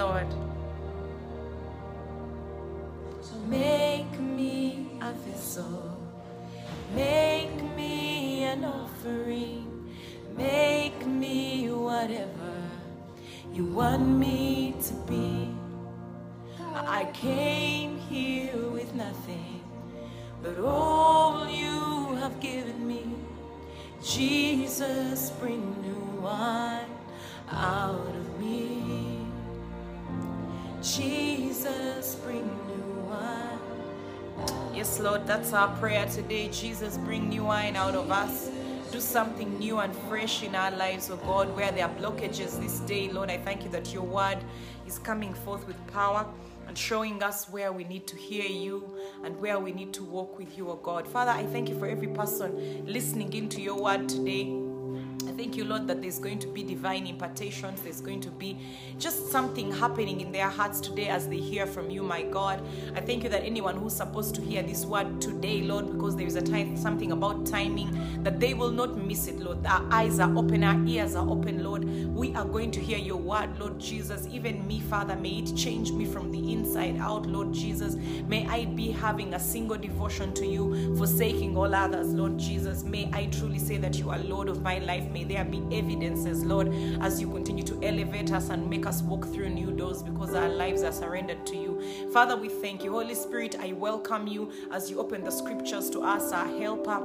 Lord. So make me a vessel. Make me an offering. Make me whatever you want me to be. I came here with nothing, but all you have given me. Jesus, bring new wine out of me. Jesus, bring new wine. Yes, Lord, that's our prayer today. Jesus, bring new wine out of us. Do something new and fresh in our lives, oh God, where there are blockages this day. Lord, I thank you that your word is coming forth with power and showing us where we need to hear you and where we need to walk with you, oh God. Father, I thank you for every person listening into your word today. Thank you, Lord, that there's going to be divine impartations. There's going to be just something happening in their hearts today as they hear from you, my God. I thank you that anyone who's supposed to hear this word today, Lord, because there is a time, something about timing, that they will not miss it, Lord. Our eyes are open, our ears are open, Lord. We are going to hear your word, Lord Jesus. Even me, Father, may it change me from the inside out, Lord Jesus. May I be having a single devotion to you, forsaking all others, Lord Jesus. May I truly say that you are Lord of my life. May there be evidences, Lord, as you continue to elevate us and make us walk through new doors because our lives are surrendered to you. Father, we thank you. Holy Spirit, I welcome you as you open the scriptures to us, our helper.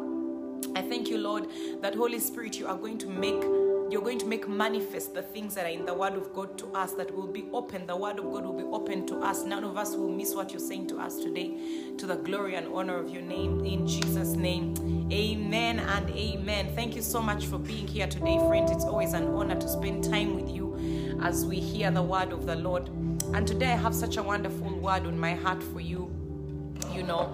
I thank you, Lord, that Holy Spirit, you are going to make you're going to make manifest the things that are in the word of God to us that will be open. The word of God will be open to us. None of us will miss what you're saying to us today. To the glory and honor of your name. In Jesus' name. Amen and amen. Thank you so much for being here today, friends. It's always an honor to spend time with you as we hear the word of the Lord. And today I have such a wonderful word on my heart for you. You know,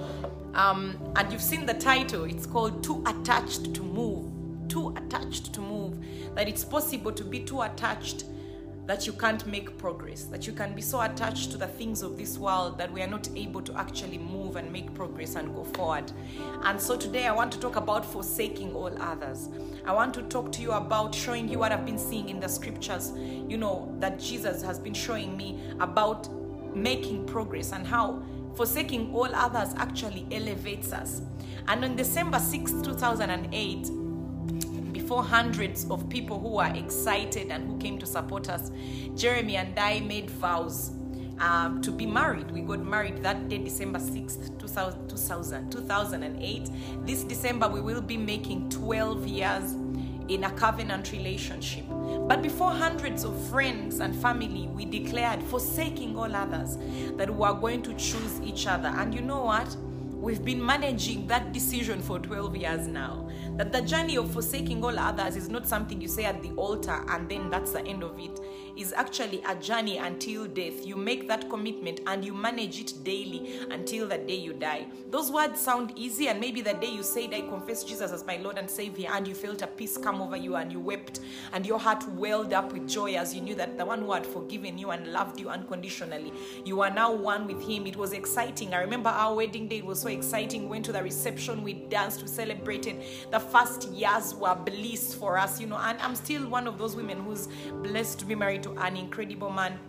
um, and you've seen the title. It's called Too Attached to Move. Too attached to move. That it's possible to be too attached that you can't make progress, that you can be so attached to the things of this world that we are not able to actually move and make progress and go forward. And so today I want to talk about forsaking all others. I want to talk to you about showing you what I've been seeing in the scriptures, you know, that Jesus has been showing me about making progress and how forsaking all others actually elevates us. And on December 6, 2008, before hundreds of people who were excited and who came to support us, Jeremy and I made vows um, to be married. We got married that day, December 6th, 2000, 2000, 2008. This December, we will be making 12 years in a covenant relationship. But before hundreds of friends and family, we declared, forsaking all others, that we are going to choose each other. And you know what? We've been managing that decision for 12 years now. That the journey of forsaking all others is not something you say at the altar and then that's the end of it. Is actually a journey until death. You make that commitment and you manage it daily until the day you die. Those words sound easy, and maybe the day you said, I confess Jesus as my Lord and Savior, and you felt a peace come over you and you wept, and your heart welled up with joy as you knew that the one who had forgiven you and loved you unconditionally, you are now one with Him. It was exciting. I remember our wedding day, it was so exciting. We went to the reception, we danced, we celebrated. The first years were bliss for us, you know, and I'm still one of those women who's blessed to be married to an incredible man.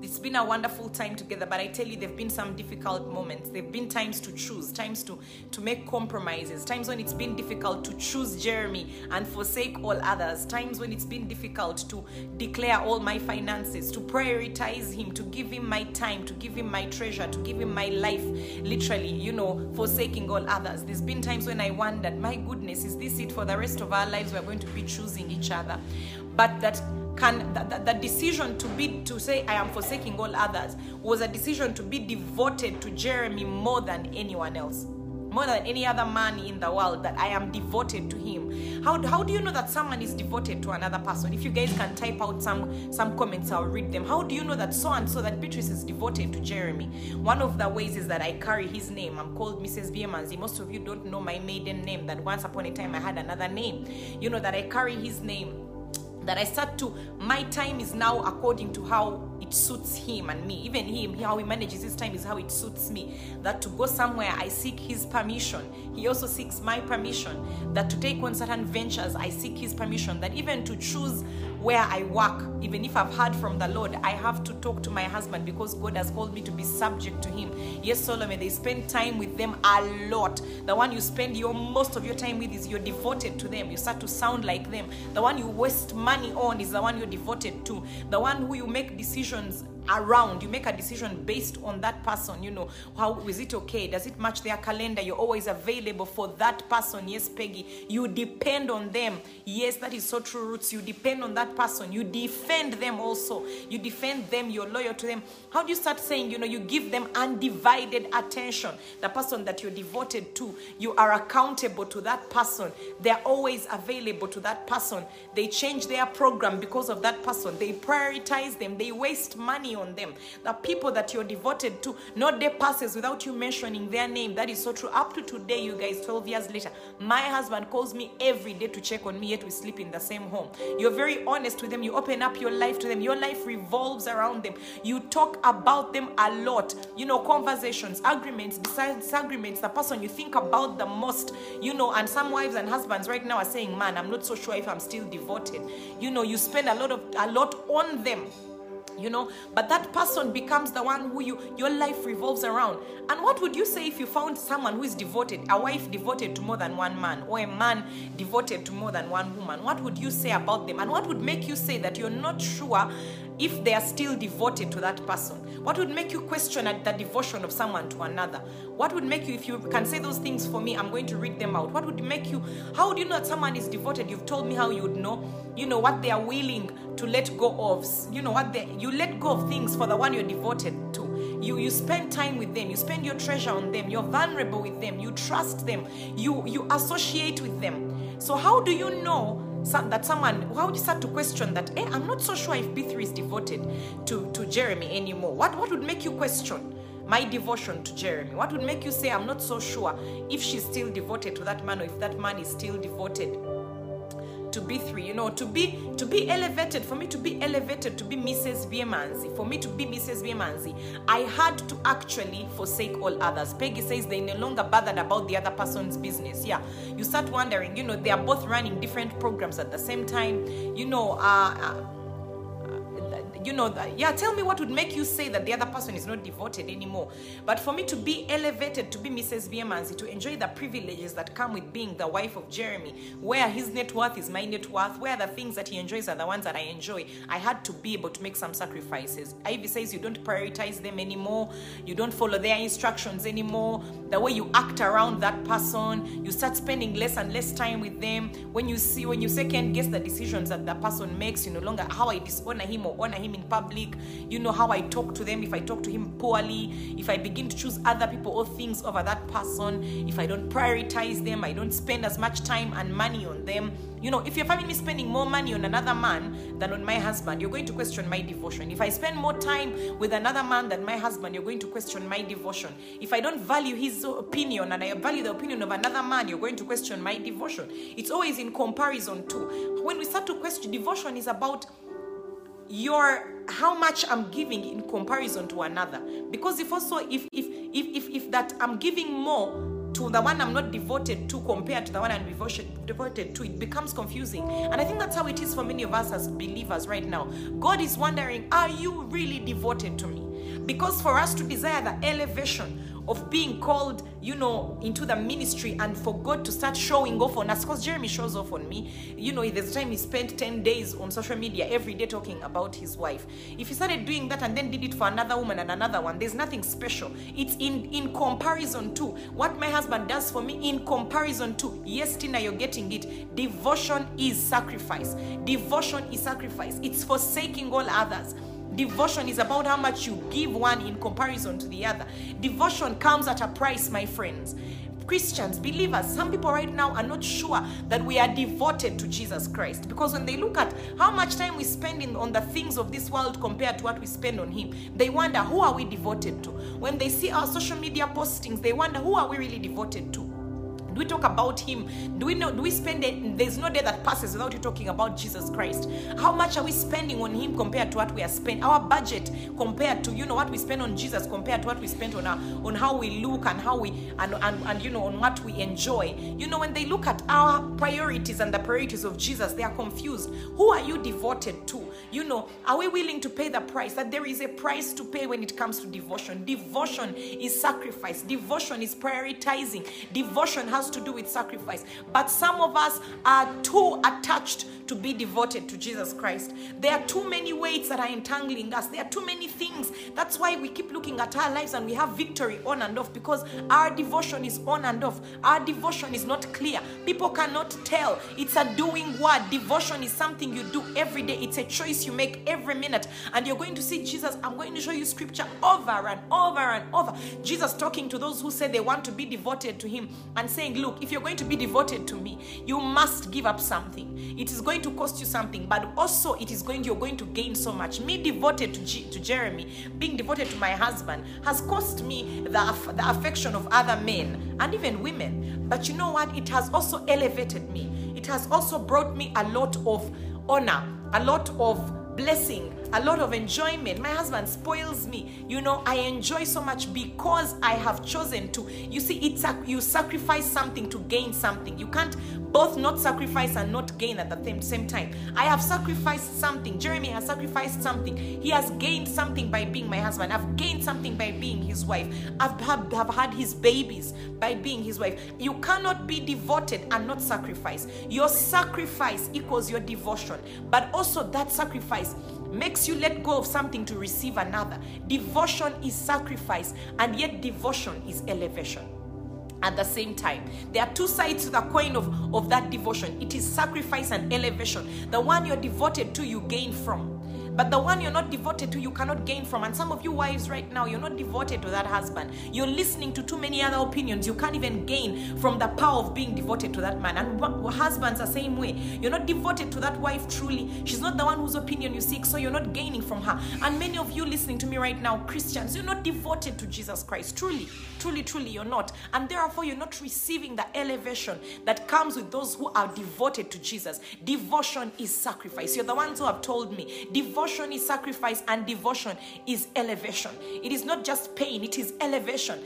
It's been a wonderful time together but i tell you there've been some difficult moments. There've been times to choose times to to make compromises times when it's been difficult to choose jeremy and forsake all others times when it's been difficult to declare all my finances to prioritize him to give him my time to give him my treasure to give him my life literally you know forsaking all others. There's been times when i wondered my goodness is this it for the rest of our lives? We're going to be choosing each other. But that can the, the, the, decision to be to say i am forsaking all others was a decision to be devoted to jeremy more than anyone else more than any other man in the world that i am devoted to him. How, how do you know that someone is devoted to another person? If you guys can type out some some comments i'll read them. How do you know that so and so that beatrice is devoted to jeremy? One of the ways is that i carry his name. I'm called mrs Byemanzi most of you don't know my maiden name that once upon a time i had another name. You know that i carry his name that I start to, my time is now according to how it suits him and me. Even him, how he manages his time is how it suits me. That to go somewhere, I seek his permission. He also seeks my permission. That to take on certain ventures, I seek his permission. That even to choose where I work, even if I've heard from the Lord, I have to talk to my husband because God has called me to be subject to him. Yes, Solomon, they spend time with them a lot. The one you spend your most of your time with is you're devoted to them. You start to sound like them. The one you waste money on is the one you're devoted to. The one who you make decisions around. You make a decision based on that person you know. How is it okay? Does it match their calendar? You're always available for that person. Yes peggy. You depend on them. Yes that is so true roots you depend on that person. You defend them also. You defend them. You're loyal to them. How do you start saying you know you give them undivided attention? The person that you're devoted to you are accountable to that person. They're always available to that person. They change their program because of that person. They prioritize them. They waste money on them. The people that you're devoted to, no day passes without you mentioning their name. That is so true. Up to today, you guys, 12 years later, my husband calls me every day to check on me, yet we sleep in the same home. You're very honest with them. You open up your life to them. Your life revolves around them. You talk about them a lot. You know, conversations, agreements, disagreements, the person you think about the most, you know, and some wives and husbands right now are saying, man, I'm not so sure if I'm still devoted. You know, you spend a lot of a lot on them you know? But that person becomes the one who you your life revolves around. And what would you say if you found someone who is devoted a wife devoted to more than one man or a man devoted to more than one woman? What would you say about them? And what would make you say that you're not sure if they are still devoted to that person. What would make you question the devotion of someone to another? What would make you if you can say those things for me i'm going to read them out. What would make you how would you know that someone is devoted? You've told me how you would know you know what they are willing to let go of you know what they you let go of things for the one you're devoted to. You you spend time with them you spend your treasure on them you're vulnerable with them you trust them you you associate with them. So how do you know that someone how would you start to question that hey i'm not so sure if Bee3 is devoted to to jeremy anymore what what would make you question my devotion to Jeremy? What would make you say, I'm not so sure if she's still devoted to that man or if that man is still devoted to Bee3, you know, to be to be elevated, for me to be elevated to be Mrs. Byemanzi, for me to be Mrs. Byemanzi, I had to actually forsake all others. Peggy says they no longer bothered about the other person's business. Yeah, you start wondering, you know, they are both running different programs at the same time. You know, uh, uh you know that. Yeah tell me what would make you say that the other person is not devoted anymore. But for me to be elevated to be mrs Byemanzi, to enjoy the privileges that come with being the wife of jeremy where his net worth is my net worth where the things that he enjoys are the ones that i enjoy i had to be able to make some sacrifices. Ivy says you don't prioritize them anymore. You don't follow their instructions anymore the way you act around that person you start spending less and less time with them when you see when you second guess the decisions that the person makes you no longer how i dishonor him or honor him him in public. You know how I talk to them. If I talk to him poorly, if I begin to choose other people or things over that person, if I don't prioritize them, I don't spend as much time and money on them. You know, if you're finding me spending more money on another man than on my husband, you're going to question my devotion. If I spend more time with another man than my husband, you're going to question my devotion. If I don't value his opinion and I value the opinion of another man, you're going to question my devotion. It's always in comparison to. When we start to question, devotion is about your how much i'm giving in comparison to another because if also if if if if, if that i'm giving more to the one i'm not devoted to compared to the one i'm devoted to it becomes confusing. And i think that's how it is for many of us as believers right now. God is wondering are you really devoted to me? Because for us to desire the elevation of being called, you know, into the ministry and for God to start showing off on us. Because Jeremy shows off on me. You know, there's a time he spent 10 days on social media every day talking about his wife. If he started doing that and then did it for another woman and another one, there's nothing special. It's in, in comparison to what my husband does for me, in comparison to, yes, Tina, you're getting it. Devotion is sacrifice. Devotion is sacrifice. It's forsaking all others. Devotion is about how much you give one in comparison to the other. Devotion comes at a price, my friends. Christians, believers, some people right now are not sure that we are devoted to Jesus Christ because when they look at how much time we spend in, on the things of this world compared to what we spend on Him, they wonder who are we devoted to. When they see our social media postings, they wonder who are we really devoted to Do we talk about him? Do we know? Do we spend it? There's no day that passes without you talking about Jesus Christ. How much are we spending on him compared to what we are spending? Our budget compared to you know what we spend on Jesus compared to what we spend on our, on how we look and how we and, and and you know on what we enjoy. You know when they look at our priorities and the priorities of Jesus, they are confused. Who are you devoted to? You know, are we willing to pay the price? That there is a price to pay when it comes to devotion. Devotion is sacrifice. Devotion is prioritizing. Devotion has to do with sacrifice. But some of us are too attached to be devoted to Jesus Christ. There are too many weights that are entangling us. There are too many things. That's why we keep looking at our lives and we have victory on and off because our devotion is on and off. Our devotion is not clear. People cannot tell. It's a doing word. Devotion is something you do every day. It's a choice you make every minute. And you're going to see Jesus. I'm going to show you scripture over and over and over. Jesus talking to those who say they want to be devoted to him and saying, Look, if you're going to be devoted to me, you must give up something. It is going to cost you something, but also it is going you're going to gain so much. Me devoted to, G, to Jeremy, being devoted to my husband, has cost me the, the affection of other men and even women. But you know what? It has also elevated me. It has also brought me a lot of honor, a lot of blessing, a lot of enjoyment. My husband spoils me. You know, I enjoy so much because I have chosen to. You see, it's a, you sacrifice something to gain something. You can't both not sacrifice and not gain at the same, time. I have sacrificed something. Jeremy has sacrificed something. He has gained something by being my husband. I've gained something by being his wife. I've have, have had his babies by being his wife. You cannot be devoted and not sacrifice. Your sacrifice equals your devotion, but also that sacrifice makes you let go of something to receive another. Devotion is sacrifice, and yet devotion is elevation. At the same time, there are two sides to the coin of, of that devotion it is sacrifice and elevation. The one you're devoted to, you gain from. But the one you're not devoted to, you cannot gain from. And some of you wives right now, you're not devoted to that husband. You're listening to too many other opinions. You can't even gain from the power of being devoted to that man. And husbands are same way. You're not devoted to that wife truly. She's not the one whose opinion you seek, so you're not gaining from her. And many of you listening to me right now, Christians, you're not devoted to Jesus Christ. Truly, truly, truly, you're not. And therefore, you're not receiving the elevation that comes with those who are devoted to Jesus. Devotion is sacrifice. You're the ones who have told me. Devotion devotion is sacrifice and devotion is elevation. It is not just pain, it is elevation.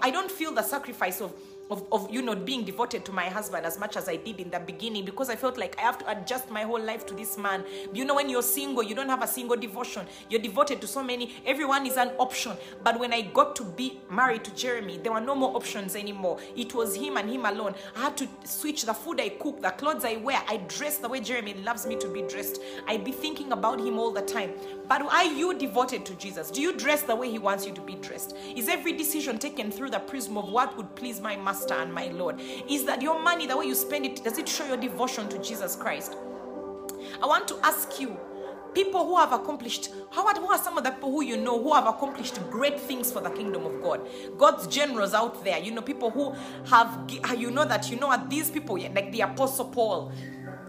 I don't feel the sacrifice of of, of you know being devoted to my husband as much as I did in the beginning because I felt like I have to adjust my whole life to this man. You know, when you're single, you don't have a single devotion. You're devoted to so many. Everyone is an option. But when I got to be married to Jeremy, there were no more options anymore. It was him and him alone. I had to switch the food I cook, the clothes I wear. I dress the way Jeremy loves me to be dressed. I'd be thinking about him all the time. But are you devoted to Jesus? Do you dress the way he wants you to be dressed? Is every decision taken through the prism of what would please my master? Master and my Lord? Is that your money, the way you spend it, does it show your devotion to Jesus Christ? I want to ask you, people who have accomplished how who are some of the people who you know who have accomplished great things for the kingdom of god god's generals out there you know people who have ah, you know that you know what these people like the apostle paul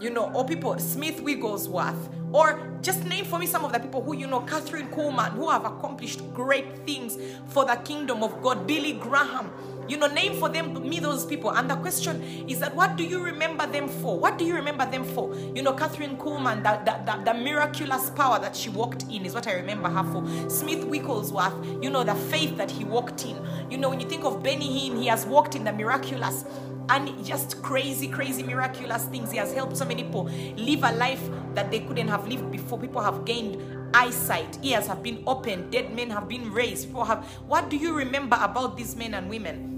you know or people smith wigglesworth or just name for me some of the people who you know Kathryn Kuhlman, who have accomplished great things for the kingdom of god billy graham you know, name for them me those people. And the question is that what do you remember them for? What do you remember them for? You know, Kathryn Kuhlman, the, the, the, the miraculous power that she walked in is what I remember her for. Smith Wigglesworth, you know, the faith that he walked in. You know, when you think of Benny Hinn, he has walked in the miraculous and just crazy, crazy, miraculous things. He has helped so many people live a life that they couldn't have lived before. People have gained eyesight, ears have been opened, dead men have been raised. People have. What do you remember about these men and women?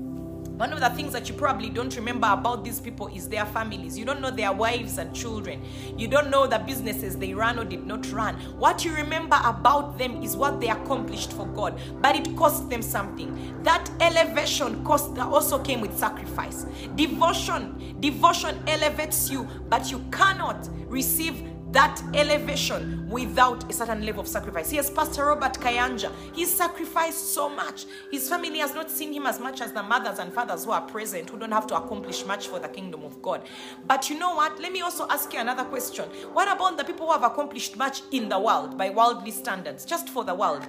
One of the things that you probably don't remember about these people is their families. You don't know their wives and children. You don't know the businesses they ran or did not run. What you remember about them is what they accomplished for God, but it cost them something. That elevation cost also came with sacrifice. Devotion, devotion elevates you, but you cannot receive that elevation without a certain level of sacrifice. Here's Pastor Robert Kayanja. he sacrificed so much. His family has not seen him as much as the mothers and fathers who are present, who don't have to accomplish much for the kingdom of God. But you know what? Let me also ask you another question. What about the people who have accomplished much in the world by worldly standards, just for the world?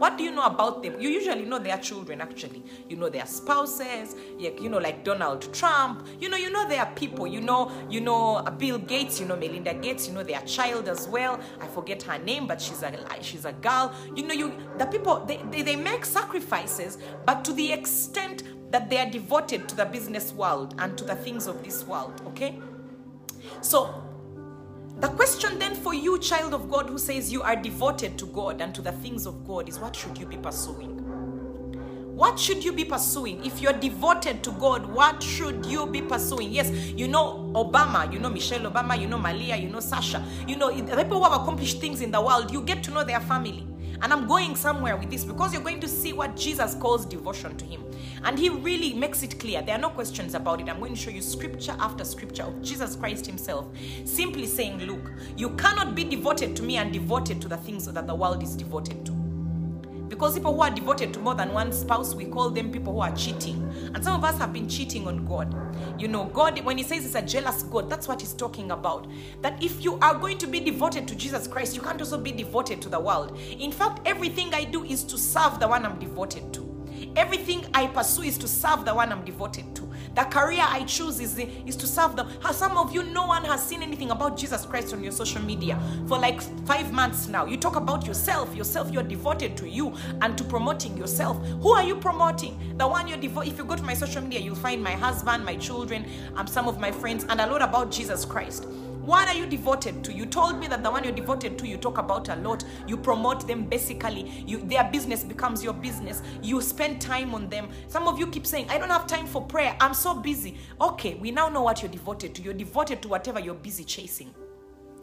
What do you know about them? You usually know their children, actually. You know their spouses, you know, like Donald Trump. You know, you know their people. You know, you know uh, Bill Gates. You know Melinda Gates. You know their child as well. I forget her name, but she's a she's a girl. You know, you the people they, they, they make sacrifices, but to the extent that they are devoted to the business world and to the things of this world. Okay, so the question then for you, child of God, who says you are devoted to God and to the things of God, is what should you be pursuing? What should you be pursuing? If you're devoted to God, what should you be pursuing? Yes, you know Obama, you know Michelle Obama, you know Malia, you know Sasha, you know the people who have accomplished things in the world, you get to know their family. And I'm going somewhere with this because you're going to see what Jesus calls devotion to Him. And He really makes it clear. There are no questions about it. I'm going to show you scripture after scripture of Jesus Christ Himself simply saying, Look, you cannot be devoted to me and devoted to the things that the world is devoted to. Because people who are devoted to more than one spouse, we call them people who are cheating. And some of us have been cheating on God. You know, God, when He says He's a jealous God, that's what He's talking about. That if you are going to be devoted to Jesus Christ, you can't also be devoted to the world. In fact, everything I do is to serve the one I'm devoted to. Everything I pursue is to serve the one I'm devoted to. The career I choose is, is to serve them. Some of you, no one has seen anything about Jesus Christ on your social media for like five months now. You talk about yourself, yourself, you're devoted to you and to promoting yourself. Who are you promoting? The one you're devoted. If you go to my social media, you'll find my husband, my children, um, some of my friends, and a lot about Jesus Christ. What are you devoted to? You told me that the one you're devoted to, you talk about a lot. You promote them basically. You, their business becomes your business. You spend time on them. Some of you keep saying, I don't have time for prayer. I'm so busy. Okay, we now know what you're devoted to. You're devoted to whatever you're busy chasing.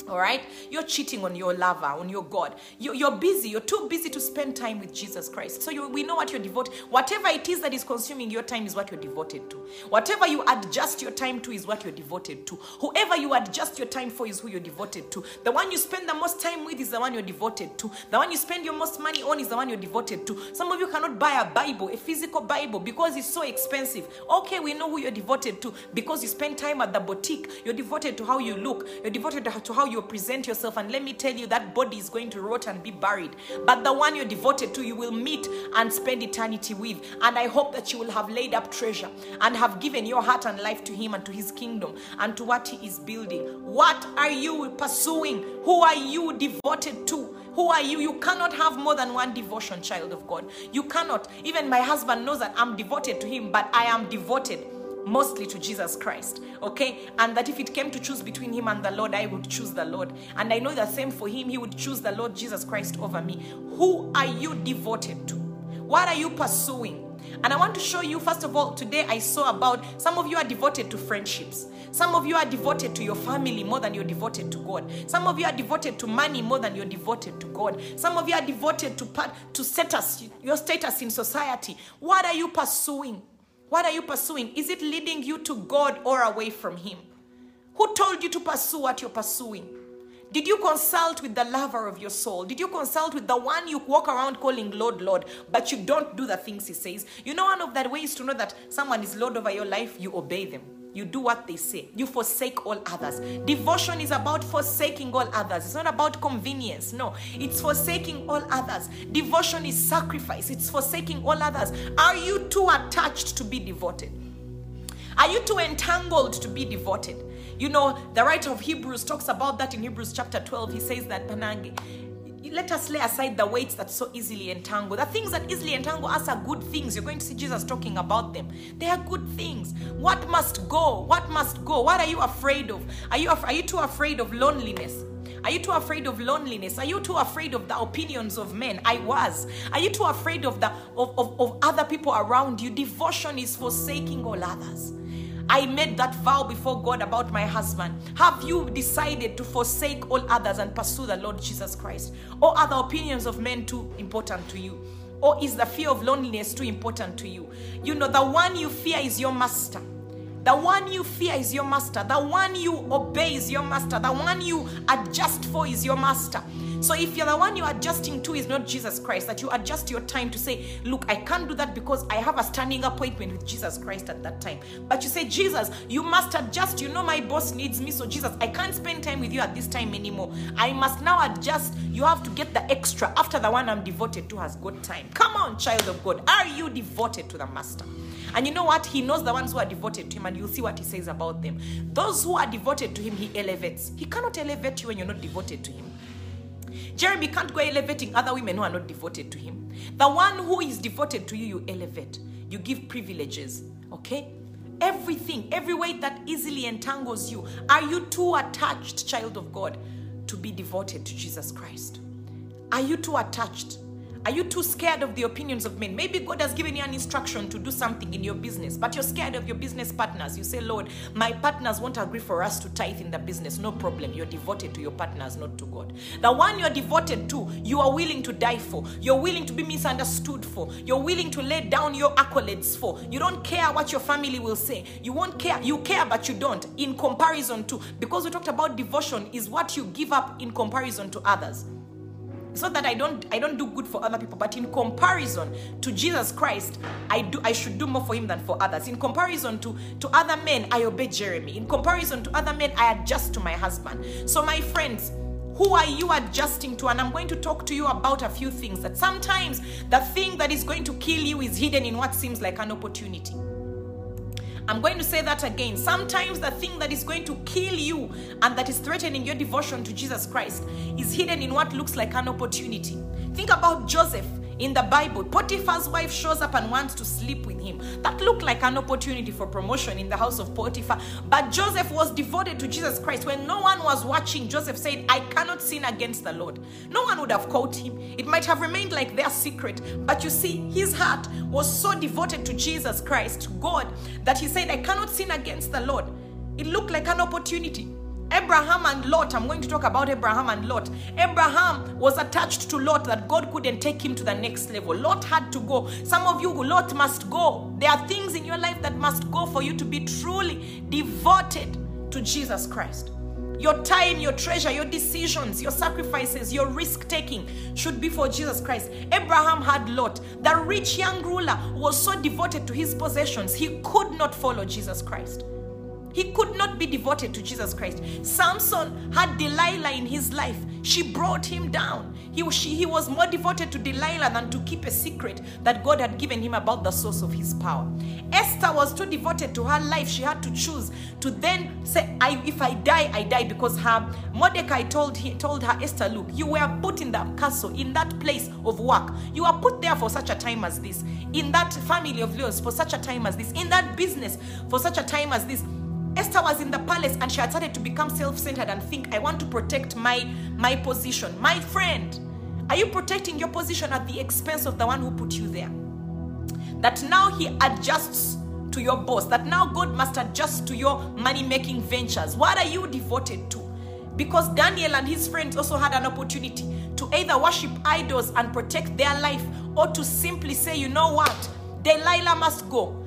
All right? You're cheating on your lover, on your God. You, you're busy. You're too busy to spend time with Jesus Christ. So you, we know what you're devoted. Whatever it is that is consuming your time is what you're devoted to. Whatever you adjust your time to is what you're devoted to. Whoever you adjust your time for is who you're devoted to. The one you spend the most time with is the one you're devoted to. The one you spend your most money on is the one you're devoted to. Some of you cannot buy a Bible, a physical Bible, because it's so expensive. Okay, we know who you're devoted to because you spend time at the boutique. You're devoted to how you look. You're devoted to how you you present yourself, and let me tell you, that body is going to rot and be buried. But the one you're devoted to, you will meet and spend eternity with. And I hope that you will have laid up treasure and have given your heart and life to Him and to His kingdom and to what He is building. What are you pursuing? Who are you devoted to? Who are you? You cannot have more than one devotion, child of God. You cannot. Even my husband knows that I'm devoted to him, but I am devoted mostly to Jesus Christ. Okay? And that if it came to choose between him and the Lord, I would choose the Lord. And I know the same for him, he would choose the Lord Jesus Christ over me. Who are you devoted to? What are you pursuing? And I want to show you, first of all, today I saw about some of you are devoted to friendships. Some of you are devoted to your family more than you're devoted to God. Some of you are devoted to money more than you're devoted to God. Some of you are devoted to to status, your status in society. What are you pursuing? What are you pursuing? Is it leading you to God or away from Him? Who told you to pursue what you're pursuing? Did you consult with the lover of your soul? Did you consult with the one you walk around calling Lord, Lord, but you don't do the things He says? You know, one of the ways to know that someone is Lord over your life, you obey them. You do what they say. You forsake all others. Devotion is about forsaking all others. It's not about convenience. No, it's forsaking all others. Devotion is sacrifice. It's forsaking all others. Are you too attached to be devoted? Are you too entangled to be devoted? You know, the writer of Hebrews talks about that in Hebrews chapter 12. He says that, Panange, let us lay aside the weights that so easily entangle. The things that easily entangle us are good things. You're going to see Jesus talking about them. They are good things. What must go? What must go? What are you afraid of? Are you, af- are you too afraid of loneliness? Are you too afraid of loneliness? Are you too afraid of the opinions of men? I was. Are you too afraid of the of, of, of other people around you? Devotion is forsaking all others. I made that vow before God about my husband. Have you decided to forsake all others and pursue the Lord Jesus Christ? Or are the opinions of men too important to you? Or is the fear of loneliness too important to you? You know, the one you fear is your master. The one you fear is your master. The one you obey is your master. The one you adjust for is your master. So if you're the one you're adjusting to is not Jesus Christ, that you adjust your time to say, Look, I can't do that because I have a standing appointment with Jesus Christ at that time. But you say, Jesus, you must adjust. You know, my boss needs me. So, Jesus, I can't spend time with you at this time anymore. I must now adjust. You have to get the extra after the one I'm devoted to has got time. Come on, child of God. Are you devoted to the Master? And you know what? He knows the ones who are devoted to him, and you'll see what he says about them. Those who are devoted to him, he elevates. He cannot elevate you when you're not devoted to him. Jeremy can't go elevating other women who are not devoted to him. The one who is devoted to you, you elevate. You give privileges, okay? Everything, every way that easily entangles you. Are you too attached, child of God, to be devoted to Jesus Christ? Are you too attached? Are you too scared of the opinions of men? Maybe God has given you an instruction to do something in your business, but you're scared of your business partners. You say, Lord, my partners won't agree for us to tithe in the business. No problem. You're devoted to your partners, not to God. The one you're devoted to, you are willing to die for. You're willing to be misunderstood for. You're willing to lay down your accolades for. You don't care what your family will say. You won't care. You care, but you don't. In comparison to, because we talked about devotion, is what you give up in comparison to others not that i don't i don't do good for other people but in comparison to jesus christ i do i should do more for him than for others in comparison to to other men i obey jeremy in comparison to other men i adjust to my husband so my friends who are you adjusting to? And I'm going to talk to you about a few things that sometimes the thing that is going to kill you is hidden in what seems like an opportunity. I'm going to say that again. Sometimes the thing that is going to kill you and that is threatening your devotion to Jesus Christ is hidden in what looks like an opportunity. Think about Joseph in the Bible, Potiphar's wife shows up and wants to sleep with him. That looked like an opportunity for promotion in the house of Potiphar. But Joseph was devoted to Jesus Christ. When no one was watching, Joseph said, I cannot sin against the Lord. No one would have caught him. It might have remained like their secret. But you see, his heart was so devoted to Jesus Christ, God, that he said, I cannot sin against the Lord. It looked like an opportunity. Abraham and Lot, I'm going to talk about Abraham and Lot. Abraham was attached to Lot that God couldn't take him to the next level. Lot had to go. Some of you, Lot must go. There are things in your life that must go for you to be truly devoted to Jesus Christ. Your time, your treasure, your decisions, your sacrifices, your risk taking should be for Jesus Christ. Abraham had Lot. The rich young ruler was so devoted to his possessions, he could not follow Jesus Christ. He could not be devoted to Jesus Christ. Samson had Delilah in his life. She brought him down. He, she, he was more devoted to Delilah than to keep a secret that God had given him about the source of his power. Esther was too devoted to her life. She had to choose to then say, I, if I die, I die because her Mordecai told, he, told her, Esther, look, you were put in that castle, in that place of work. You were put there for such a time as this. In that family of yours for such a time as this. In that business for such a time as this Esther was in the palace and she had started to become self-centered and think, I want to protect my, my position. My friend, are you protecting your position at the expense of the one who put you there? That now he adjusts to your boss, that now God must adjust to your money-making ventures. What are you devoted to? Because Daniel and his friends also had an opportunity to either worship idols and protect their life or to simply say, you know what? Delilah must go.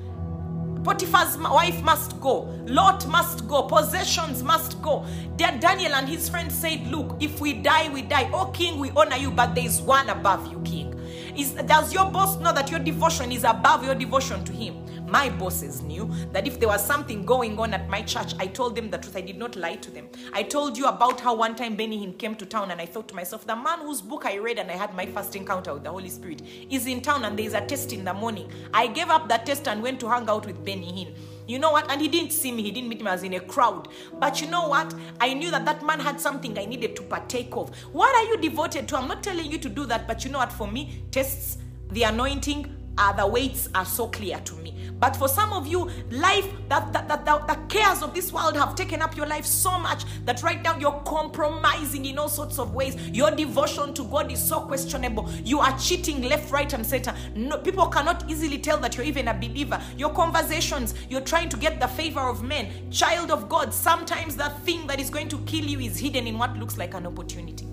Potiphar's wife must go. Lot must go. Possessions must go. Daniel and his friends said, Look, if we die, we die. Oh, king, we honor you, but there is one above you, king. Is, does your boss know that your devotion is above your devotion to him? My bosses knew that if there was something going on at my church, I told them the truth. I did not lie to them. I told you about how one time Benny Hinn came to town and I thought to myself, the man whose book I read and I had my first encounter with the Holy Spirit is in town and there is a test in the morning. I gave up that test and went to hang out with Benny Hinn. You know what? And he didn't see me. He didn't meet me. I was in a crowd. But you know what? I knew that that man had something I needed to partake of. What are you devoted to? I'm not telling you to do that. But you know what? For me, tests, the anointing, uh, the weights are so clear to me. But for some of you, life, that, that, that, the cares of this world have taken up your life so much that right now you're compromising in all sorts of ways. Your devotion to God is so questionable. You are cheating left, right, and center. No, people cannot easily tell that you're even a believer. Your conversations, you're trying to get the favor of men. Child of God, sometimes the thing that is going to kill you is hidden in what looks like an opportunity.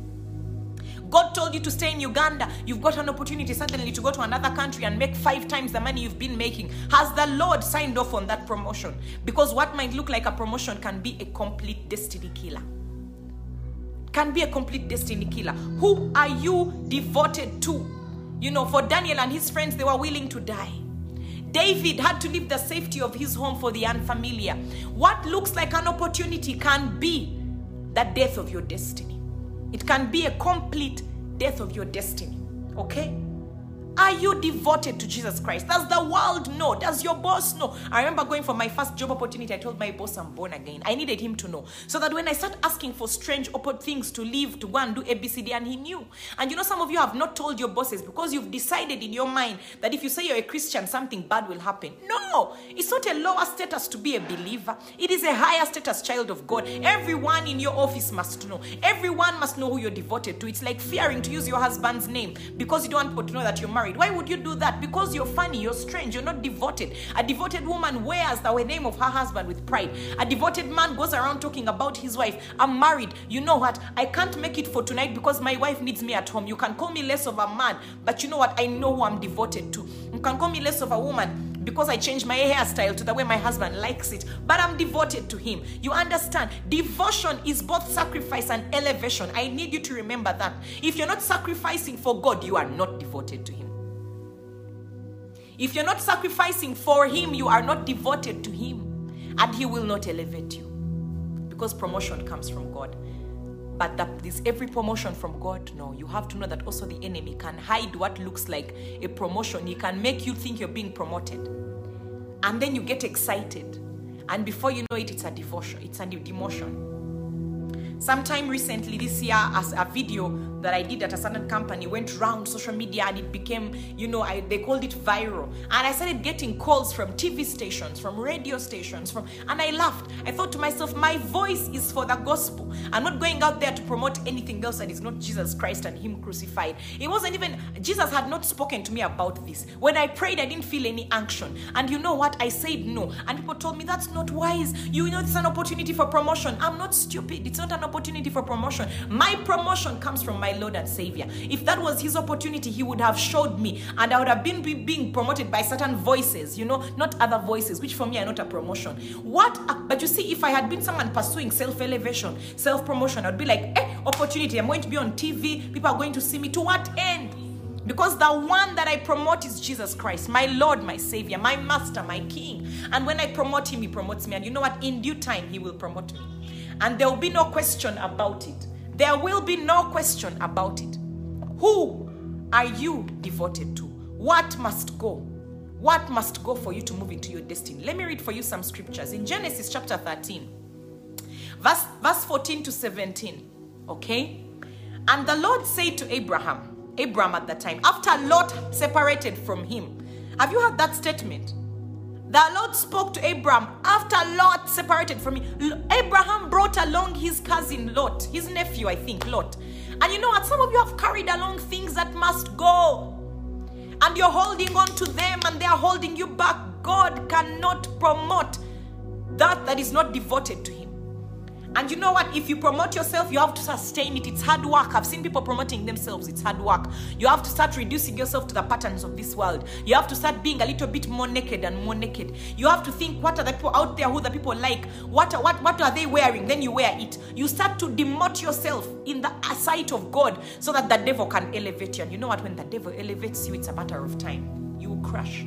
God told you to stay in Uganda. You've got an opportunity suddenly to go to another country and make five times the money you've been making. Has the Lord signed off on that promotion? Because what might look like a promotion can be a complete destiny killer. Can be a complete destiny killer. Who are you devoted to? You know, for Daniel and his friends, they were willing to die. David had to leave the safety of his home for the unfamiliar. What looks like an opportunity can be the death of your destiny. It can be a complete death of your destiny. Okay? Are you devoted to Jesus Christ? Does the world know? Does your boss know? I remember going for my first job opportunity. I told my boss I'm born again. I needed him to know. So that when I start asking for strange things to leave, to go and do ABCD, and he knew. And you know, some of you have not told your bosses because you've decided in your mind that if you say you're a Christian, something bad will happen. No, it's not a lower status to be a believer, it is a higher status child of God. Everyone in your office must know. Everyone must know who you're devoted to. It's like fearing to use your husband's name because you don't want people to know that you're married married. Why would you do that? Because you're funny, you're strange, you're not devoted. A devoted woman wears the name of her husband with pride. A devoted man goes around talking about his wife. I'm married. You know what? I can't make it for tonight because my wife needs me at home. You can call me less of a man, but you know what? I know who I'm devoted to. You can call me less of a woman because I changed my hairstyle to the way my husband likes it, but I'm devoted to him. You understand? Devotion is both sacrifice and elevation. I need you to remember that. If you're not sacrificing for God, you are not devoted to him. If you're not sacrificing for Him, you are not devoted to Him, and He will not elevate you because promotion comes from God. But that is every promotion from God? No. You have to know that also the enemy can hide what looks like a promotion. He can make you think you're being promoted. And then you get excited. And before you know it, it's a devotion, it's a demotion. Sometime recently this year, as a video that I did at a certain company went around social media and it became, you know, I, they called it viral. And I started getting calls from TV stations, from radio stations, from, and I laughed. I thought to myself, my voice is for the gospel. I'm not going out there to promote anything else that is not Jesus Christ and Him crucified. It wasn't even, Jesus had not spoken to me about this. When I prayed, I didn't feel any action. And you know what? I said no. And people told me that's not wise. You know, it's an opportunity for promotion. I'm not stupid. It's not an opportunity for promotion. My promotion comes from my Lord and Savior. If that was his opportunity, he would have showed me, and I would have been being promoted by certain voices, you know, not other voices, which for me are not a promotion. What? But you see, if I had been someone pursuing self elevation, self promotion, I'd be like, eh, opportunity. I'm going to be on TV. People are going to see me. To what end? Because the one that I promote is Jesus Christ, my Lord, my Savior, my Master, my King. And when I promote Him, He promotes me. And you know what? In due time, He will promote me and there will be no question about it. There will be no question about it. Who are you devoted to? What must go? What must go for you to move into your destiny? Let me read for you some scriptures. In Genesis chapter 13, verse, verse 14 to 17. Okay? And the Lord said to Abraham, Abraham at that time, after Lot separated from him. Have you heard that statement? The Lord spoke to Abraham after Lot separated from him. Abraham brought along his cousin Lot, his nephew, I think, Lot. And you know what? Some of you have carried along things that must go. And you're holding on to them and they are holding you back. God cannot promote that that is not devoted to Him. And you know what? If you promote yourself, you have to sustain it. It's hard work. I've seen people promoting themselves. It's hard work. You have to start reducing yourself to the patterns of this world. You have to start being a little bit more naked and more naked. You have to think what are the people out there who the people like? What what what are they wearing? Then you wear it. You start to demote yourself in the sight of God so that the devil can elevate you. And you know what? When the devil elevates you, it's a matter of time. You will crash.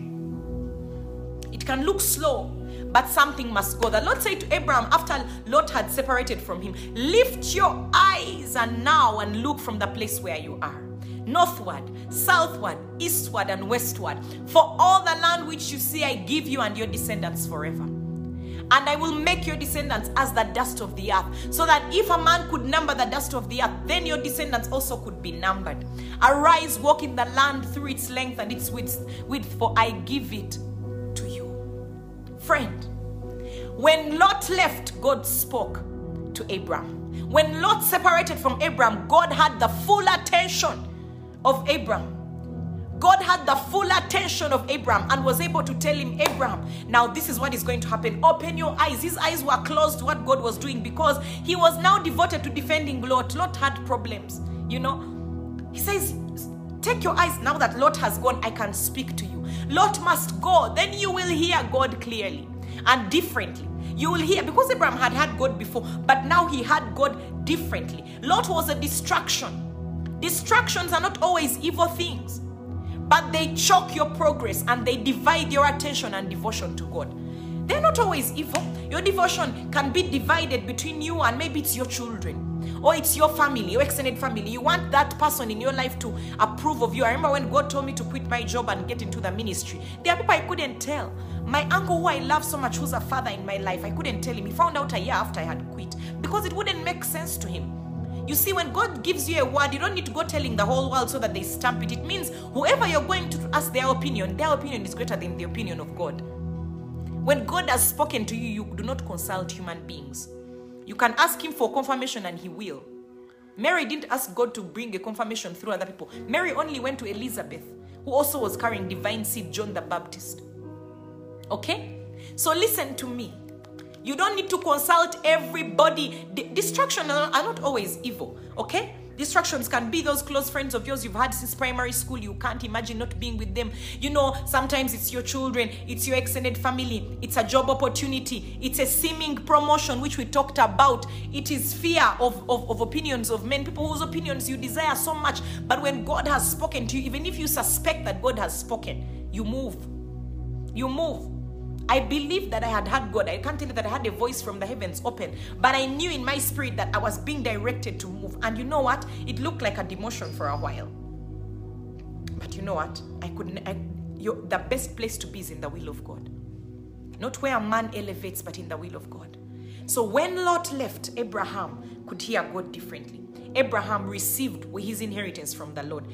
It can look slow, but something must go. The Lord said to Abraham after Lot had separated from him, Lift your eyes and now and look from the place where you are. Northward, southward, eastward, and westward. For all the land which you see, I give you and your descendants forever. And I will make your descendants as the dust of the earth, so that if a man could number the dust of the earth, then your descendants also could be numbered. Arise, walk in the land through its length and its width, width for I give it Friend, when Lot left, God spoke to Abraham. When Lot separated from Abraham, God had the full attention of Abraham. God had the full attention of Abraham and was able to tell him, Abraham, now this is what is going to happen. Open your eyes. His eyes were closed to what God was doing because he was now devoted to defending Lot. Lot had problems, you know. He says, Take your eyes now that Lot has gone, I can speak to you. Lot must go, then you will hear God clearly and differently. You will hear because Abraham had had God before, but now he had God differently. Lot was a distraction. Distractions are not always evil things, but they choke your progress and they divide your attention and devotion to God. They're not always evil. Your devotion can be divided between you and maybe it's your children or it's your family, your extended family. You want that person in your life to approve of you. I remember when God told me to quit my job and get into the ministry. There are people I couldn't tell. My uncle, who I love so much, who's a father in my life, I couldn't tell him. He found out a year after I had quit because it wouldn't make sense to him. You see, when God gives you a word, you don't need to go telling the whole world so that they stamp it. It means whoever you're going to ask their opinion, their opinion is greater than the opinion of God. When God has spoken to you, you do not consult human beings. You can ask him for confirmation and he will. Mary didn't ask God to bring a confirmation through other people. Mary only went to Elizabeth, who also was carrying divine seed, John the Baptist. Okay? So listen to me. You don't need to consult everybody. Distractions are not always evil. Okay? Distractions can be those close friends of yours you've had since primary school. You can't imagine not being with them. You know, sometimes it's your children, it's your extended family, it's a job opportunity, it's a seeming promotion, which we talked about. It is fear of, of, of opinions of men, people whose opinions you desire so much. But when God has spoken to you, even if you suspect that God has spoken, you move. You move. I believed that I had heard God. I can't tell you that I had a voice from the heavens open, but I knew in my spirit that I was being directed to move. And you know what? It looked like a demotion for a while. But you know what? I couldn't. I, you, the best place to be is in the will of God, not where a man elevates, but in the will of God. So when Lot left, Abraham could hear God differently. Abraham received his inheritance from the Lord.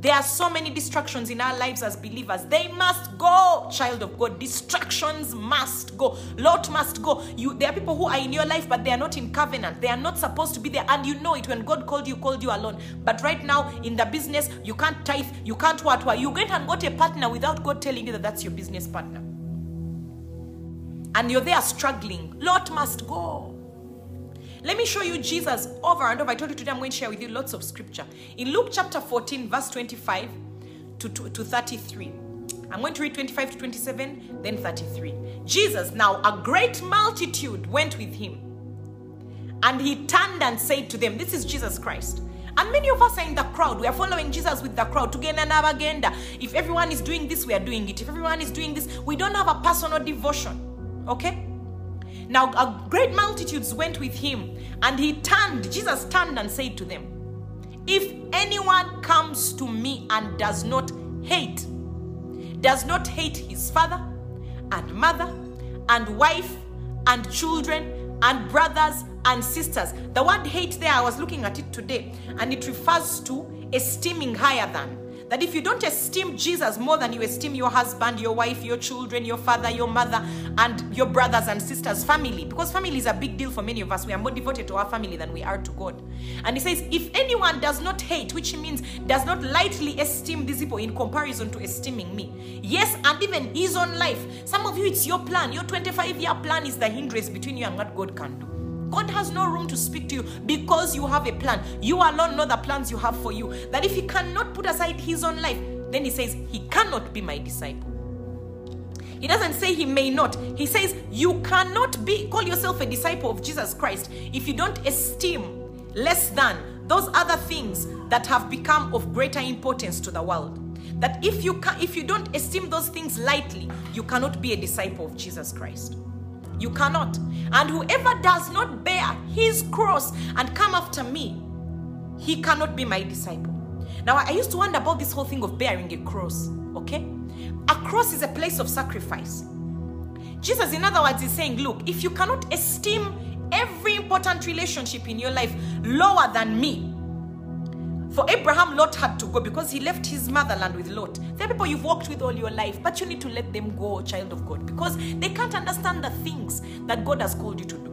There are so many distractions in our lives as believers. They must go, child of God. Distractions must go. Lot must go. You, there are people who are in your life, but they are not in covenant. They are not supposed to be there, and you know it. When God called you, called you alone. But right now in the business, you can't tithe, you can't what what. You went and got a partner without God telling you that that's your business partner, and you're there struggling. Lot must go. Let me show you Jesus over and over. I told you today I'm going to share with you lots of scripture. In Luke chapter 14, verse 25 to, to, to 33. I'm going to read 25 to 27, then 33. Jesus, now a great multitude went with him. And he turned and said to them, This is Jesus Christ. And many of us are in the crowd. We are following Jesus with the crowd to gain another agenda. If everyone is doing this, we are doing it. If everyone is doing this, we don't have a personal devotion. Okay? Now, a great multitudes went with him, and he turned, Jesus turned and said to them, If anyone comes to me and does not hate, does not hate his father and mother and wife and children and brothers and sisters. The word hate there, I was looking at it today, and it refers to esteeming higher than that if you don't esteem Jesus more than you esteem your husband, your wife, your children, your father, your mother, and your brothers and sisters, family, because family is a big deal for many of us. We are more devoted to our family than we are to God. And he says, if anyone does not hate, which means does not lightly esteem these people in comparison to esteeming me, yes, and even his own life. Some of you, it's your plan. Your 25 year plan is the hindrance between you and what God can do. God has no room to speak to you because you have a plan. You alone know the plans you have for you. That if he cannot put aside his own life, then he says, He cannot be my disciple. He doesn't say he may not. He says, You cannot be, call yourself a disciple of Jesus Christ if you don't esteem less than those other things that have become of greater importance to the world. That if you can, if you don't esteem those things lightly, you cannot be a disciple of Jesus Christ. You cannot. And whoever does not bear his cross and come after me, he cannot be my disciple. Now, I used to wonder about this whole thing of bearing a cross, okay? A cross is a place of sacrifice. Jesus, in other words, is saying, look, if you cannot esteem every important relationship in your life lower than me, for Abraham, Lot had to go because he left his motherland with Lot. There are people you've walked with all your life, but you need to let them go, child of God, because they can't understand the things that God has called you to do.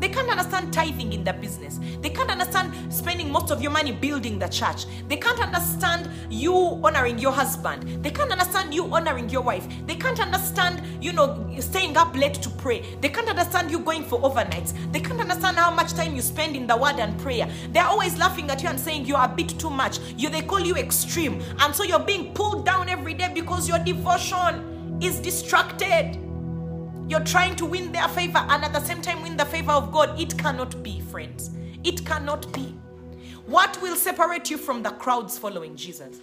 They can't understand tithing in their business. They can't understand spending most of your money building the church. They can't understand you honoring your husband. They can't understand you honoring your wife. They can't understand, you know, staying up late to pray. They can't understand you going for overnights. They can't understand how much time you spend in the word and prayer. They're always laughing at you and saying you are a bit too much. You they call you extreme. And so you're being pulled down every day because your devotion is distracted. You're trying to win their favor and at the same time win the favor of God. It cannot be, friends. It cannot be. What will separate you from the crowds following Jesus?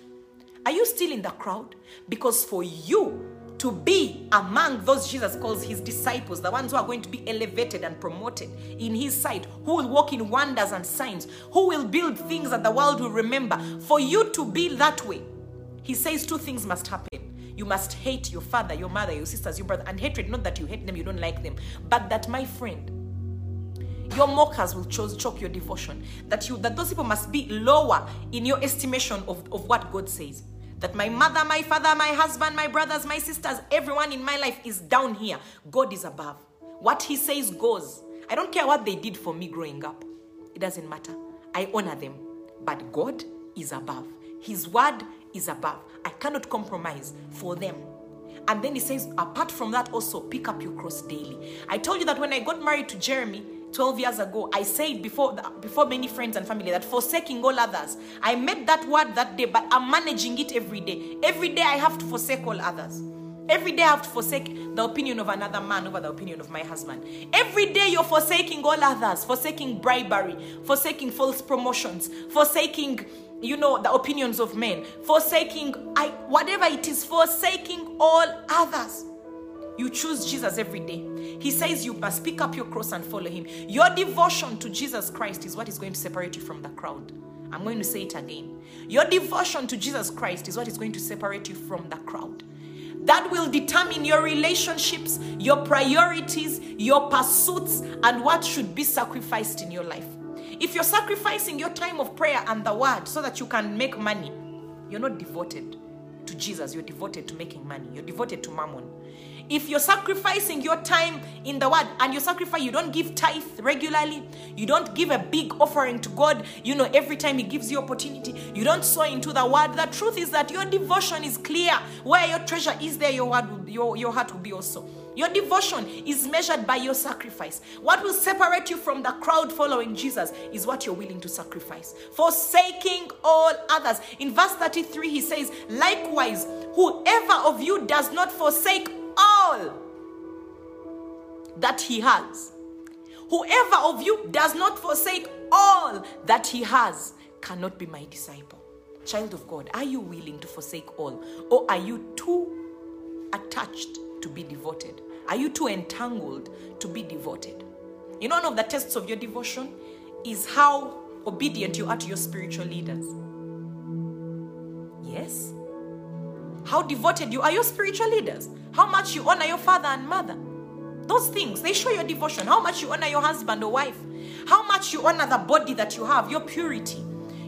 Are you still in the crowd? Because for you to be among those Jesus calls his disciples, the ones who are going to be elevated and promoted in his sight, who will walk in wonders and signs, who will build things that the world will remember, for you to be that way, he says two things must happen. You must hate your father, your mother, your sisters, your brother. And hatred, not that you hate them, you don't like them, but that, my friend, your mockers will choke your devotion. That you that those people must be lower in your estimation of, of what God says. That my mother, my father, my husband, my brothers, my sisters, everyone in my life is down here. God is above. What he says goes. I don't care what they did for me growing up. It doesn't matter. I honor them. But God is above. His word is above. I cannot compromise for them. And then he says, apart from that, also pick up your cross daily. I told you that when I got married to Jeremy 12 years ago, I said before before many friends and family that forsaking all others. I made that word that day, but I'm managing it every day. Every day I have to forsake all others. Every day I have to forsake the opinion of another man over the opinion of my husband. Every day you're forsaking all others, forsaking bribery, forsaking false promotions, forsaking you know the opinions of men. Forsaking i whatever it is forsaking all others. You choose jesus every day. He says you must pick up your cross and follow him. Your devotion to jesus christ is what is going to separate you from the crowd. I'm going to say it again. Your devotion to jesus christ is what is going to separate you from the crowd. That will determine your relationships your priorities your pursuits and what should be sacrificed in your life if you're sacrificing your time of prayer and the word so that you can make money, you're not devoted to Jesus, you're devoted to making money, you're devoted to mammon. If you're sacrificing your time in the word and you sacrifice, you don't give tithe regularly, you don't give a big offering to God, you know, every time He gives you opportunity, you don't sow into the word. The truth is that your devotion is clear. Where your treasure is, there your, word, your, your heart will be also. Your devotion is measured by your sacrifice. What will separate you from the crowd following Jesus is what you're willing to sacrifice. Forsaking all others. In verse 33, he says, Likewise, whoever of you does not forsake all that he has, whoever of you does not forsake all that he has, cannot be my disciple. Child of God, are you willing to forsake all? Or are you too attached to be devoted? Are you too entangled to be devoted? You know, one of the tests of your devotion is how obedient you are to your spiritual leaders. Yes. How devoted you are your spiritual leaders. How much you honor your father and mother. Those things, they show your devotion. How much you honor your husband or wife. How much you honor the body that you have, your purity.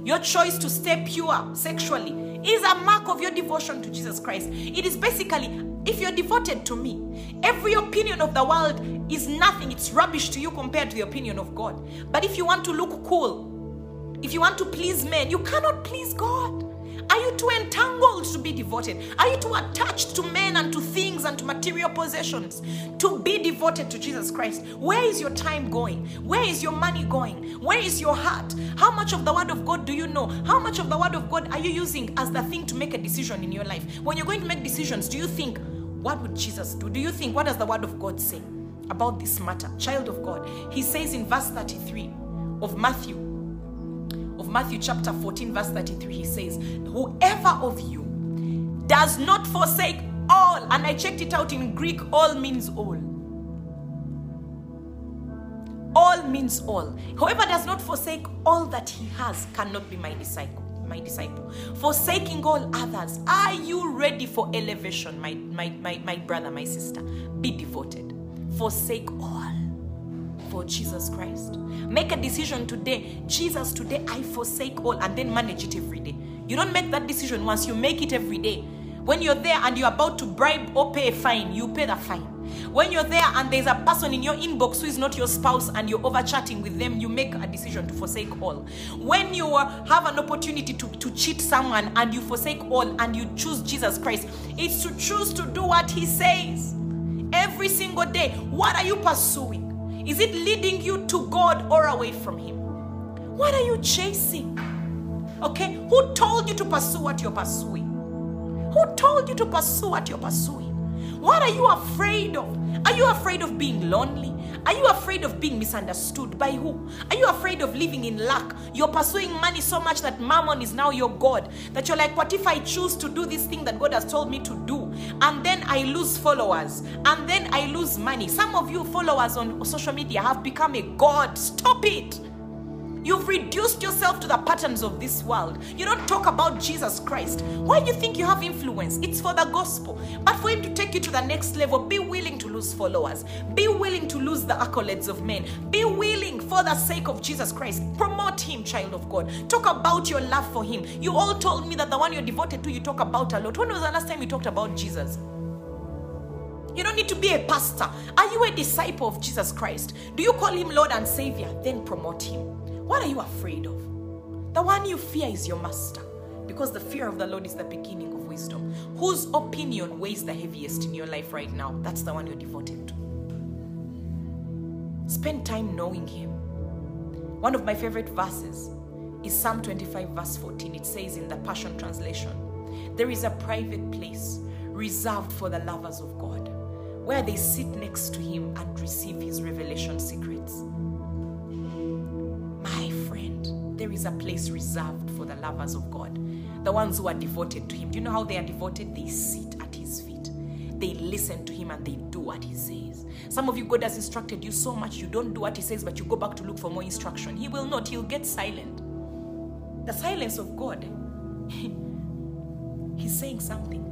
Your choice to stay pure sexually is a mark of your devotion to Jesus Christ. It is basically if you're devoted to me, every opinion of the world is nothing, it's rubbish to you compared to the opinion of God. But if you want to look cool, if you want to please men, you cannot please God. Are you too entangled to be devoted? Are you too attached to men and to things and to material possessions to be devoted to Jesus Christ? Where is your time going? Where is your money going? Where is your heart? How much of the Word of God do you know? How much of the Word of God are you using as the thing to make a decision in your life? When you're going to make decisions, do you think, what would Jesus do? Do you think, what does the Word of God say about this matter? Child of God, He says in verse 33 of Matthew Matthew chapter 14, verse 33, he says, Whoever of you does not forsake all, and I checked it out in Greek, all means all. All means all. Whoever does not forsake all that he has cannot be my disciple. My disciple, forsaking all others. Are you ready for elevation, my, my, my, my brother, my sister? Be devoted. Forsake all for Jesus Christ. Make a decision today. Jesus, today I forsake all and then manage it every day. You don't make that decision once, you make it every day. When you're there and you're about to bribe or pay a fine, you pay the fine. When you're there and there's a person in your inbox who is not your spouse and you're over chatting with them, you make a decision to forsake all. When you have an opportunity to, to cheat someone and you forsake all and you choose Jesus Christ, it's to choose to do what He says every single day. What are you pursuing? Is it leading you to God or away from Him? What are you chasing? Okay, who told you to pursue what you're pursuing? Who told you to pursue what you're pursuing? What are you afraid of? Are you afraid of being lonely? Are you afraid of being misunderstood? By who? Are you afraid of living in lack? You're pursuing money so much that mammon is now your God. That you're like, what if I choose to do this thing that God has told me to do? And then I lose followers. And then I lose money. Some of you followers on social media have become a God. Stop it. You've reduced yourself to the patterns of this world. You don't talk about Jesus Christ. Why do you think you have influence? It's for the gospel. But for Him to take you to the next level, be willing to lose followers. Be willing to lose the accolades of men. Be willing for the sake of Jesus Christ. Promote Him, child of God. Talk about your love for Him. You all told me that the one you're devoted to, you talk about a lot. When was the last time you talked about Jesus? You don't need to be a pastor. Are you a disciple of Jesus Christ? Do you call him Lord and Savior? Then promote him. What are you afraid of? The one you fear is your master. Because the fear of the Lord is the beginning of wisdom. Whose opinion weighs the heaviest in your life right now? That's the one you're devoted to. Spend time knowing Him. One of my favorite verses is Psalm 25, verse 14. It says in the Passion Translation, There is a private place reserved for the lovers of God, where they sit next to Him and receive His revelation secrets. There is a place reserved for the lovers of God, the ones who are devoted to Him. Do you know how they are devoted? They sit at His feet, they listen to Him, and they do what He says. Some of you, God has instructed you so much, you don't do what He says, but you go back to look for more instruction. He will not, He'll get silent. The silence of God, He's saying something.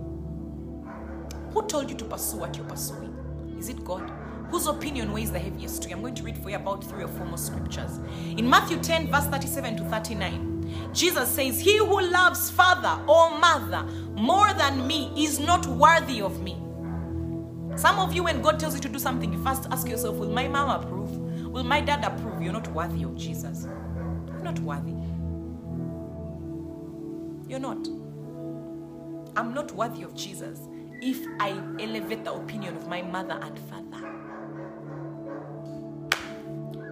Who told you to pursue what you're pursuing? Is it God? Whose opinion weighs the heaviest? I'm going to read for you about three or four more scriptures. In Matthew 10, verse 37 to 39, Jesus says, He who loves father or mother more than me is not worthy of me. Some of you, when God tells you to do something, you first ask yourself, Will my mom approve? Will my dad approve? You're not worthy of Jesus. You're not worthy. You're not. I'm not worthy of Jesus if I elevate the opinion of my mother and father.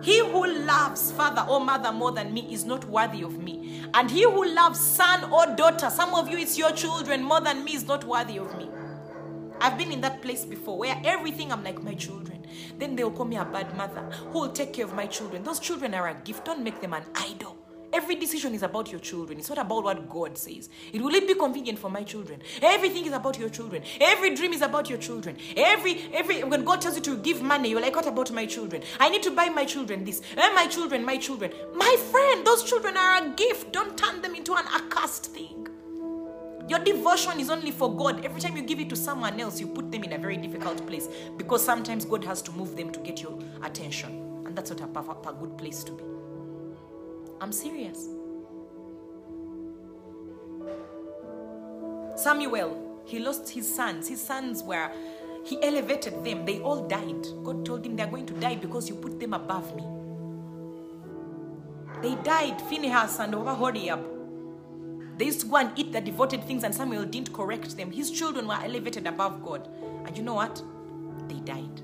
He who loves father or mother more than me is not worthy of me. And he who loves son or daughter, some of you, it's your children more than me, is not worthy of me. I've been in that place before where everything I'm like, my children. Then they'll call me a bad mother who will take care of my children. Those children are a gift. Don't make them an idol. Every decision is about your children. It's not about what God says. It will it be convenient for my children? Everything is about your children. Every dream is about your children. Every every when God tells you to give money, you're like, what about my children? I need to buy my children this. And my children, my children. My friend, those children are a gift. Don't turn them into an accursed thing. Your devotion is only for God. Every time you give it to someone else, you put them in a very difficult place because sometimes God has to move them to get your attention. And that's not a, a good place to be. I'm serious. Samuel, he lost his sons. His sons were, he elevated them. They all died. God told him they're going to die because you put them above me. They died, Phinehas and Hodiab. They used to go and eat the devoted things, and Samuel didn't correct them. His children were elevated above God. And you know what? They died.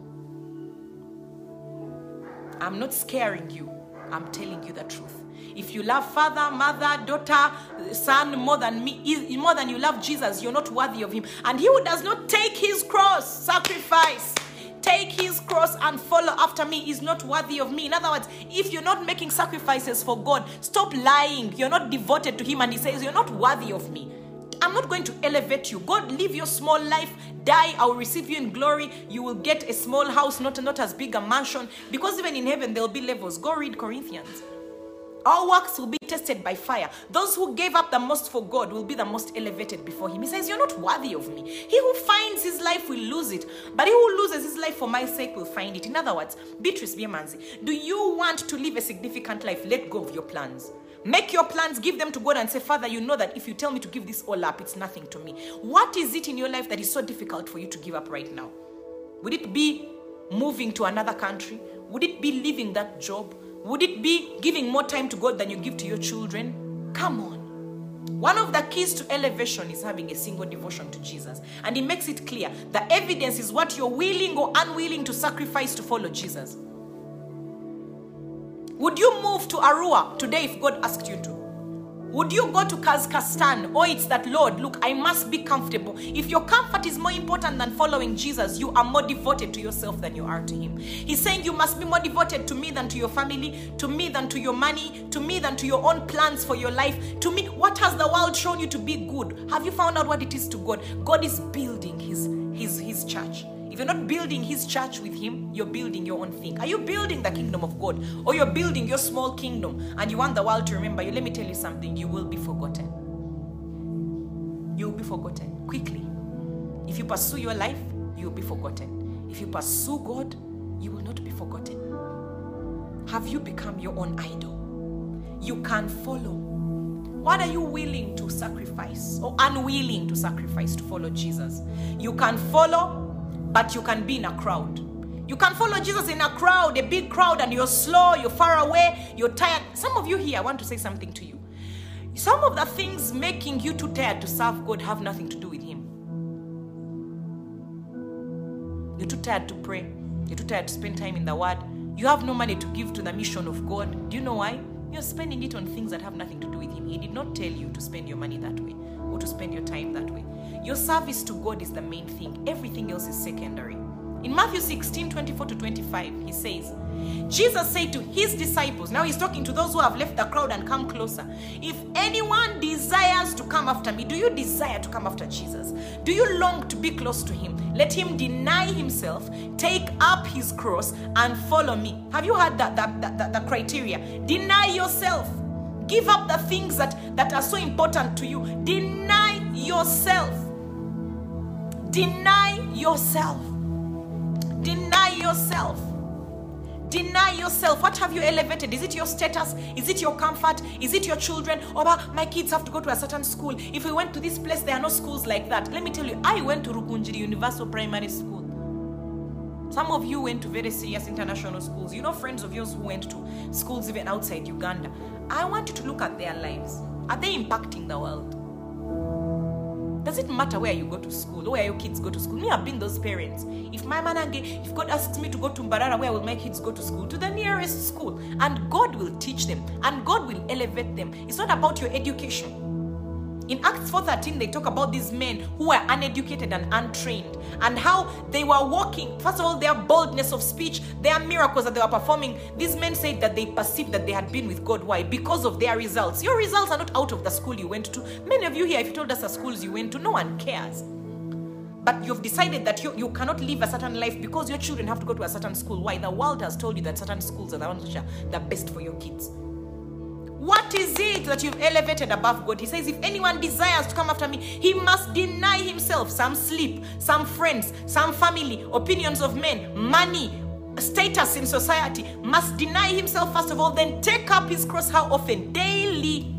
I'm not scaring you, I'm telling you the truth. If you love father, mother, daughter, son more than me, more than you love Jesus, you're not worthy of him. And he who does not take his cross, sacrifice, take his cross and follow after me is not worthy of me. In other words, if you're not making sacrifices for God, stop lying. You're not devoted to him, and he says, You're not worthy of me. I'm not going to elevate you. God, live your small life, die, I will receive you in glory. You will get a small house, not, not as big a mansion. Because even in heaven, there'll be levels. Go read Corinthians. Our works will be tested by fire. Those who gave up the most for God will be the most elevated before Him. He says, You're not worthy of me. He who finds his life will lose it, but he who loses his life for my sake will find it. In other words, Beatrice Byemanzi, do you want to live a significant life? Let go of your plans. Make your plans, give them to God, and say, Father, you know that if you tell me to give this all up, it's nothing to me. What is it in your life that is so difficult for you to give up right now? Would it be moving to another country? Would it be leaving that job? Would it be giving more time to God than you give to your children? Come on. One of the keys to elevation is having a single devotion to Jesus. And he makes it clear the evidence is what you're willing or unwilling to sacrifice to follow Jesus. Would you move to Arua today if God asked you to? Would you go to Kazakhstan? Oh, it's that, Lord, look, I must be comfortable. If your comfort is more important than following Jesus, you are more devoted to yourself than you are to Him. He's saying you must be more devoted to me than to your family, to me than to your money, to me than to your own plans for your life. To me, what has the world shown you to be good? Have you found out what it is to God? God is building His, His, His church. If you're not building his church with him, you're building your own thing. Are you building the kingdom of God? Or you're building your small kingdom and you want the world to remember you? Let me tell you something, you will be forgotten. You will be forgotten quickly. If you pursue your life, you will be forgotten. If you pursue God, you will not be forgotten. Have you become your own idol? You can follow. What are you willing to sacrifice or unwilling to sacrifice to follow Jesus? You can follow but you can be in a crowd. You can follow Jesus in a crowd, a big crowd, and you're slow, you're far away, you're tired. Some of you here, I want to say something to you. Some of the things making you too tired to serve God have nothing to do with Him. You're too tired to pray, you're too tired to spend time in the Word. You have no money to give to the mission of God. Do you know why? You're spending it on things that have nothing to do with Him. He did not tell you to spend your money that way or to spend your time that way. Your service to God is the main thing, everything else is secondary. In Matthew 16 24 to 25, he says, Jesus said to his disciples, now he's talking to those who have left the crowd and come closer. If anyone desires to come after me, do you desire to come after Jesus? Do you long to be close to him? Let him deny himself, take up his cross, and follow me. Have you heard that, that, that, that the criteria? Deny yourself. Give up the things that, that are so important to you. Deny yourself. Deny yourself. Deny yourself. Deny yourself. What have you elevated? Is it your status? Is it your comfort? Is it your children? Or my kids have to go to a certain school. If we went to this place, there are no schools like that. Let me tell you, I went to Rukungiri Universal Primary School. Some of you went to very serious international schools. You know friends of yours who went to schools even outside Uganda. I want you to look at their lives. Are they impacting the world? Does it matter where you go to school where your kids go to school? Me, I've been those parents. If my manage, if God asks me to go to Mbarara, where will my kids go to school? To the nearest school. And God will teach them and God will elevate them. It's not about your education. In Acts 4:13, they talk about these men who were uneducated and untrained, and how they were walking. First of all, their boldness of speech, their miracles that they were performing. These men said that they perceived that they had been with God. Why? Because of their results. Your results are not out of the school you went to. Many of you here, if you told us the schools you went to, no one cares. But you've decided that you, you cannot live a certain life because your children have to go to a certain school. Why? The world has told you that certain schools are the ones which are the best for your kids. What is it that you've elevated above God? He says, if anyone desires to come after me, he must deny himself. Some sleep, some friends, some family, opinions of men, money, status in society. Must deny himself first of all, then take up his cross. How often? Daily.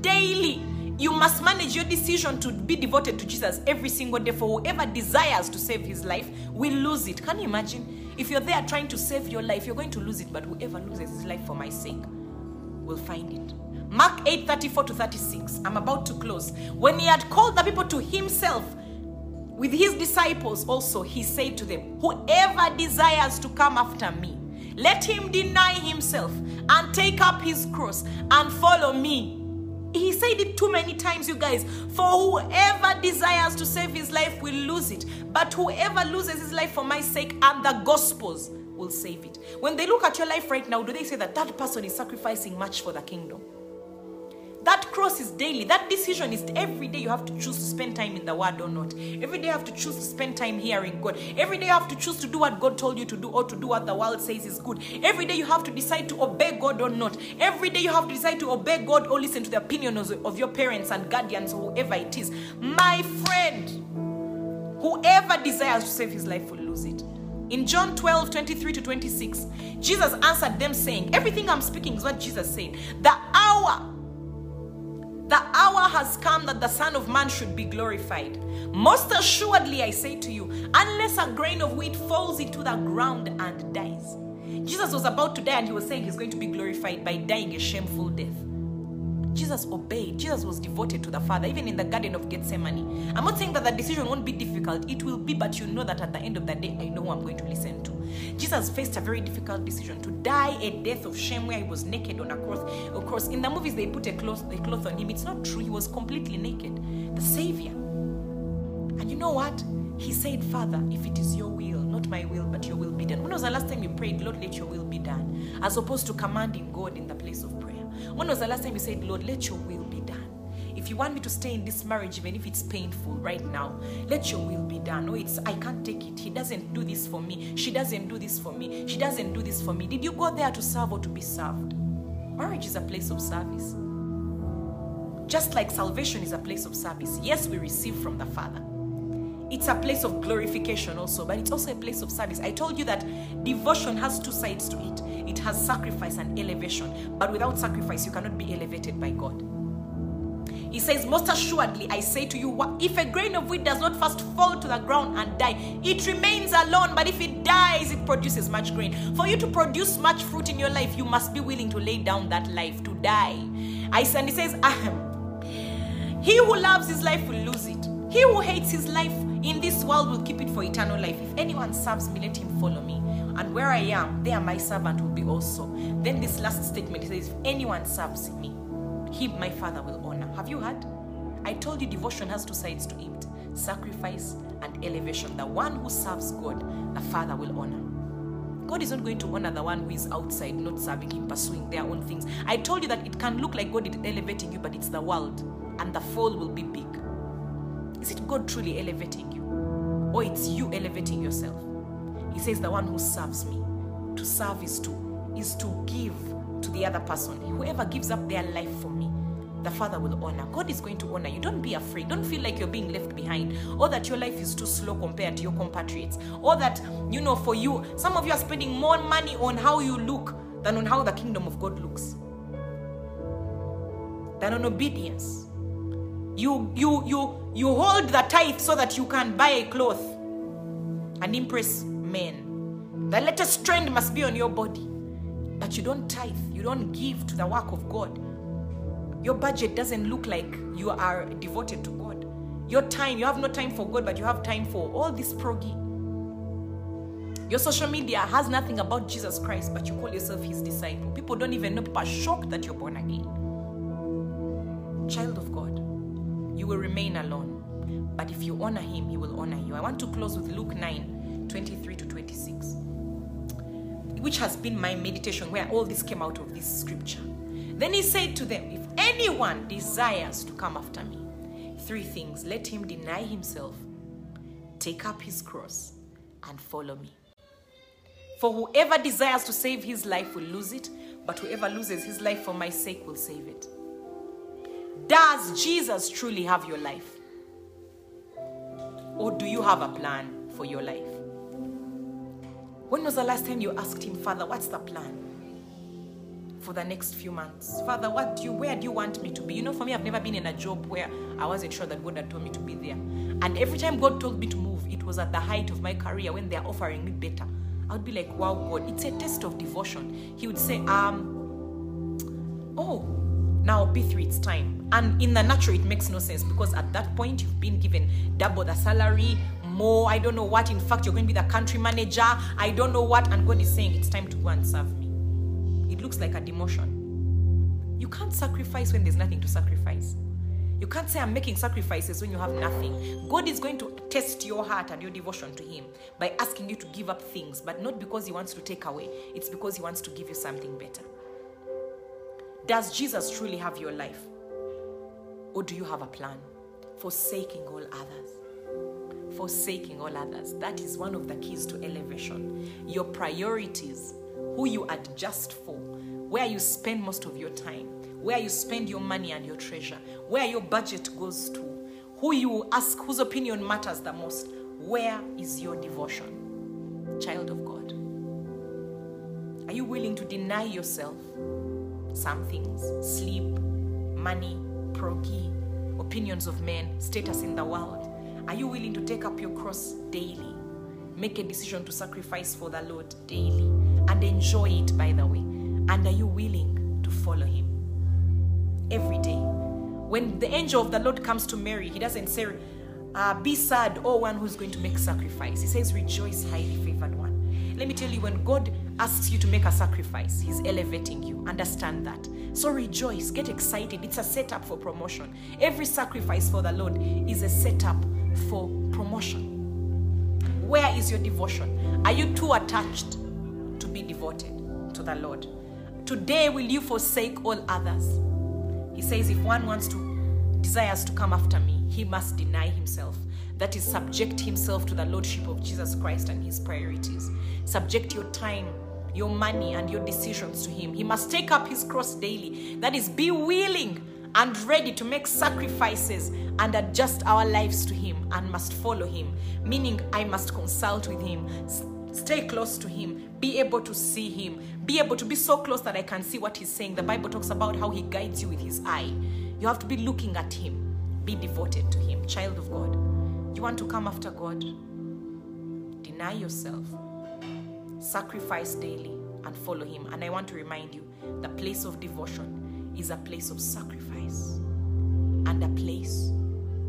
Daily. You must manage your decision to be devoted to Jesus every single day. For whoever desires to save his life will lose it. Can you imagine? If you're there trying to save your life, you're going to lose it. But whoever loses his life for my sake will find it. Mark 8 34 to 36. I'm about to close. When he had called the people to himself with his disciples, also, he said to them, Whoever desires to come after me, let him deny himself and take up his cross and follow me. He said it too many times, you guys. For whoever desires to save his life will lose it, but whoever loses his life for my sake and the gospel's will save it. When they look at your life right now, do they say that that person is sacrificing much for the kingdom? That cross is daily. That decision is every day you have to choose to spend time in the word or not. Every day you have to choose to spend time hearing God. Every day you have to choose to do what God told you to do or to do what the world says is good. Every day you have to decide to obey God or not. Every day you have to decide to obey God or listen to the opinions of your parents and guardians or whoever it is. My friend, whoever desires to save his life will lose it. In John 12, 23 to 26, Jesus answered them saying, Everything I'm speaking is what Jesus said. The hour The hour has come that the Son of Man should be glorified. Most assuredly, I say to you, unless a grain of wheat falls into the ground and dies. Jesus was about to die and he was saying he's going to be glorified by dying a shameful death. Jesus obeyed. Jesus was devoted to the Father, even in the Garden of Gethsemane. I'm not saying that the decision won't be difficult. It will be, but you know that at the end of the day, I know who I'm going to listen to. Jesus faced a very difficult decision to die a death of shame where he was naked on a cross. Of course, in the movies, they put a cloth, a cloth on him. It's not true. He was completely naked. The Savior. And you know what? He said, Father, if it is your will, not my will, but your will be done. When was the last time you prayed, Lord, let your will be done? As opposed to commanding God in the place of prayer. When was the last time you said, Lord, let your will be done? If you want me to stay in this marriage, even if it's painful right now, let your will be done. Oh, it's I can't take it. He doesn't do this for me. She doesn't do this for me. She doesn't do this for me. Did you go there to serve or to be served? Marriage is a place of service. Just like salvation is a place of service. Yes, we receive from the Father. It's a place of glorification also, but it's also a place of service. I told you that devotion has two sides to it it has sacrifice and elevation, but without sacrifice, you cannot be elevated by God. He says, Most assuredly, I say to you, if a grain of wheat does not first fall to the ground and die, it remains alone. But if it dies, it produces much grain. For you to produce much fruit in your life, you must be willing to lay down that life to die. I and he says, Ahem. He who loves his life will lose it. He who hates his life in this world will keep it for eternal life. If anyone serves me, let him follow me. And where I am, there my servant will be also. Then this last statement says, If anyone serves me, him my father will honor. Have you heard? I told you devotion has two sides to it sacrifice and elevation. The one who serves God, the Father will honor. God is not going to honor the one who is outside, not serving Him, pursuing their own things. I told you that it can look like God is elevating you, but it's the world, and the fall will be big. Is it God truly elevating you? Or it's you elevating yourself? He says, The one who serves me. To serve is to is to give to the other person. Whoever gives up their life for me, the Father will honor. God is going to honor you. Don't be afraid. Don't feel like you're being left behind or that your life is too slow compared to your compatriots or that, you know, for you, some of you are spending more money on how you look than on how the kingdom of God looks, than on obedience. You, you, you, you hold the tithe so that you can buy a cloth and impress men. The latest trend must be on your body. But you don't tithe, you don't give to the work of God. Your budget doesn't look like you are devoted to God. Your time, you have no time for God, but you have time for all this proggy. Your social media has nothing about Jesus Christ, but you call yourself his disciple. People don't even know, people are shocked that you're born again. Child of God, you will remain alone. But if you honor him, he will honor you. I want to close with Luke 9 23 to 26 which has been my meditation, where all this came out of this scripture. Then he said to them, If anyone desires to come after me, three things let him deny himself, take up his cross, and follow me. For whoever desires to save his life will lose it, but whoever loses his life for my sake will save it. Does Jesus truly have your life? Or do you have a plan for your life? When was the last time you asked him, Father, what's the plan for the next few months? Father, what do you, where do you want me to be? You know, for me, I've never been in a job where I wasn't sure that God had told me to be there. And every time God told me to move, it was at the height of my career when they're offering me better. I would be like, wow, God, it's a test of devotion. He would say, um, oh, now Bee3, it's time. And in the natural, it makes no sense because at that point, you've been given double the salary, more. I don't know what. In fact, you're going to be the country manager. I don't know what. And God is saying, it's time to go and serve me. It looks like a demotion. You can't sacrifice when there's nothing to sacrifice. You can't say, I'm making sacrifices when you have nothing. God is going to test your heart and your devotion to Him by asking you to give up things, but not because He wants to take away, it's because He wants to give you something better. Does Jesus truly have your life? Or do you have a plan? Forsaking all others forsaking all others. That is one of the keys to elevation. Your priorities, who you adjust for, where you spend most of your time, where you spend your money and your treasure, where your budget goes to, who you ask whose opinion matters the most. Where is your devotion? Child of God. Are you willing to deny yourself some things? Sleep, money, proggy, opinions of men, status in the world? Are you willing to take up your cross daily? Make a decision to sacrifice for the Lord daily and enjoy it, by the way. And are you willing to follow Him every day? When the angel of the Lord comes to Mary, He doesn't say, uh, Be sad, oh one who's going to make sacrifice. He says, Rejoice, highly favored one. Let me tell you, when God asks you to make a sacrifice, He's elevating you. Understand that. So rejoice, get excited. It's a setup for promotion. Every sacrifice for the Lord is a setup for promotion. Where is your devotion? Are you too attached to be devoted to the Lord? Today, will you forsake all others? He says, if one wants to, desires to come after me, he must deny himself. That is, subject himself to the Lordship of Jesus Christ and his priorities. Subject your time, your money, and your decisions to him. He must take up his cross daily. That is, be willing and ready to make sacrifices and adjust our lives to Him and must follow Him, meaning I must consult with Him, stay close to Him, be able to see Him, be able to be so close that I can see what He's saying. The Bible talks about how He guides you with His eye. You have to be looking at Him, be devoted to Him, child of God. You want to come after God? Deny yourself, sacrifice daily, and follow Him. And I want to remind you the place of devotion is a place of sacrifice and a place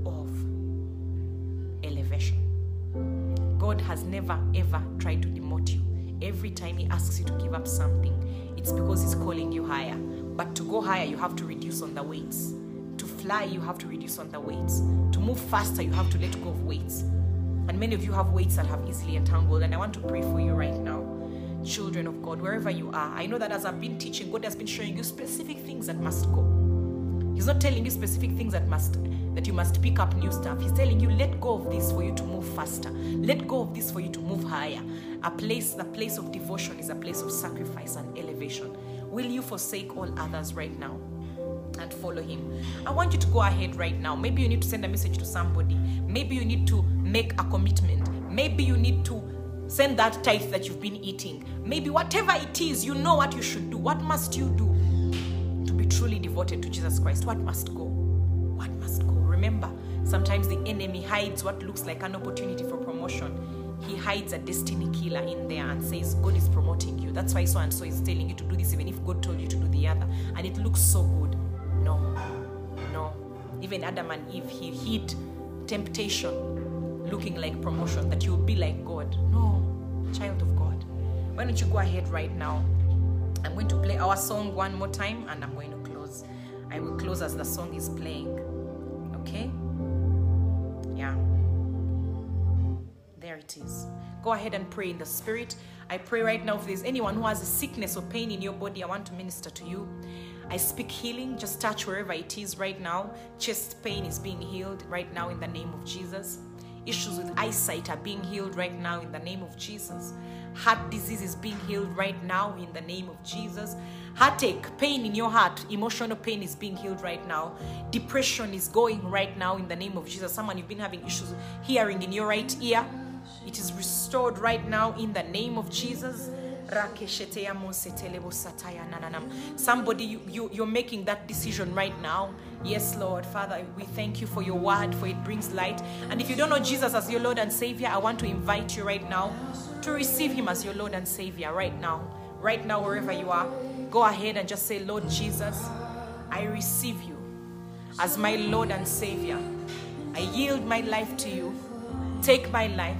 of elevation. God has never ever tried to demote you. Every time He asks you to give up something, it's because He's calling you higher. But to go higher, you have to reduce on the weights. To fly, you have to reduce on the weights. To move faster, you have to let go of weights. And many of you have weights that have easily entangled. And I want to pray for you right now children of God, wherever you are. I know that as I've been teaching, God has been showing you specific things that must go. He's not telling you specific things that must that you must pick up new stuff. He's telling you, let go of this for you to move faster. Let go of this for you to move higher. A place, the place of devotion is a place of sacrifice and elevation. Will you forsake all others right now? and follow him. I want you to go ahead right now. Maybe you need to send a message to somebody. Maybe you need to make a commitment. Maybe you need to Send that tithe that you've been eating. Maybe whatever it is, you know what you should do. What must you do to be truly devoted to Jesus Christ? What must go? What must go? Remember, sometimes the enemy hides what looks like an opportunity for promotion. He hides a destiny killer in there and says, God is promoting you. That's why so and so is telling you to do this, even if God told you to do the other. And it looks so good. No, no. Even Adam and Eve, he hid temptation looking like promotion, that you'll be like God. No, child of God. Why don't you go ahead right now? I'm going to play our song one more time and I'm going to close. I will close as the song is playing. Okay? Yeah. There it is. Go ahead and pray in the spirit. I pray right now if there's anyone who has a sickness or pain in your body, I want to minister to you. I speak healing. Just touch wherever it is right now. Chest pain is being healed right now in the name of Jesus. Issues with eyesight are being healed right now in the name of Jesus. Heart disease is being healed right now in the name of Jesus. Heartache, pain in your heart, emotional pain is being healed right now. Depression is going right now in the name of Jesus. Someone you've been having issues hearing in your right ear, it is restored right now in the name of Jesus. Somebody, you, you, you're making that decision right now. Yes, Lord. Father, we thank you for your word, for it brings light. And if you don't know Jesus as your Lord and Savior, I want to invite you right now to receive Him as your Lord and Savior right now. Right now, wherever you are, go ahead and just say, Lord Jesus, I receive you as my Lord and Savior. I yield my life to you. Take my life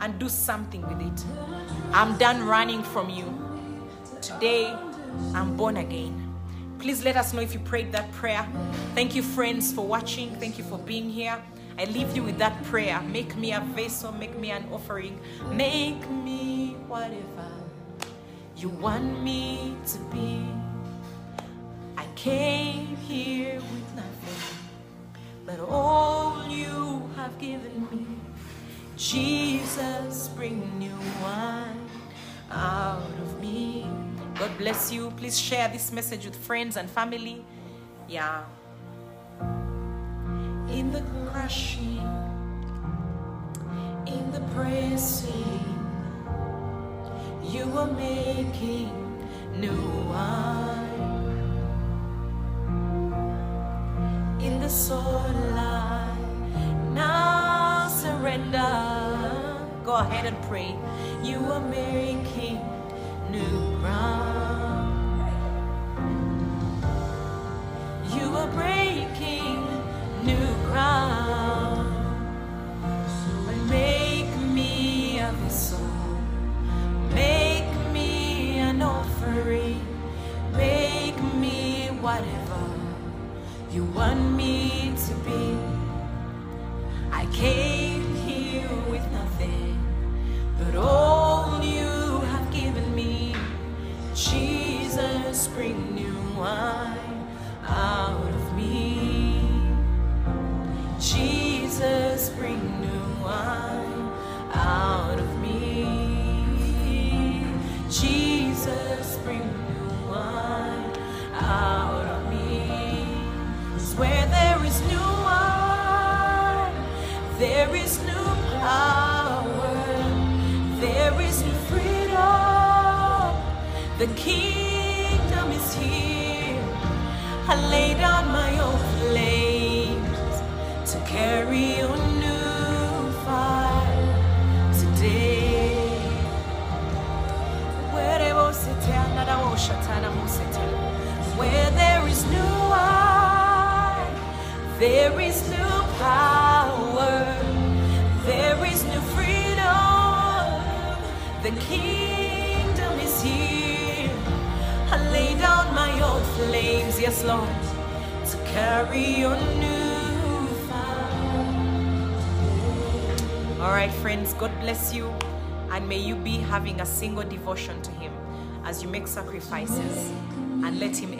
and do something with it. I'm done running from you. Today, I'm born again. Please let us know if you prayed that prayer. Thank you, friends, for watching. Thank you for being here. I leave you with that prayer. Make me a vessel, make me an offering, make me whatever you want me to be. I came here with nothing, but all you have given me. Jesus, bring new wine out of me. God bless you. Please share this message with friends and family. Yeah. In the crushing, in the pressing, you are making new wine. In the soul, I now surrender. Go ahead and pray. You are making single devotion to Him as you make sacrifices and let Him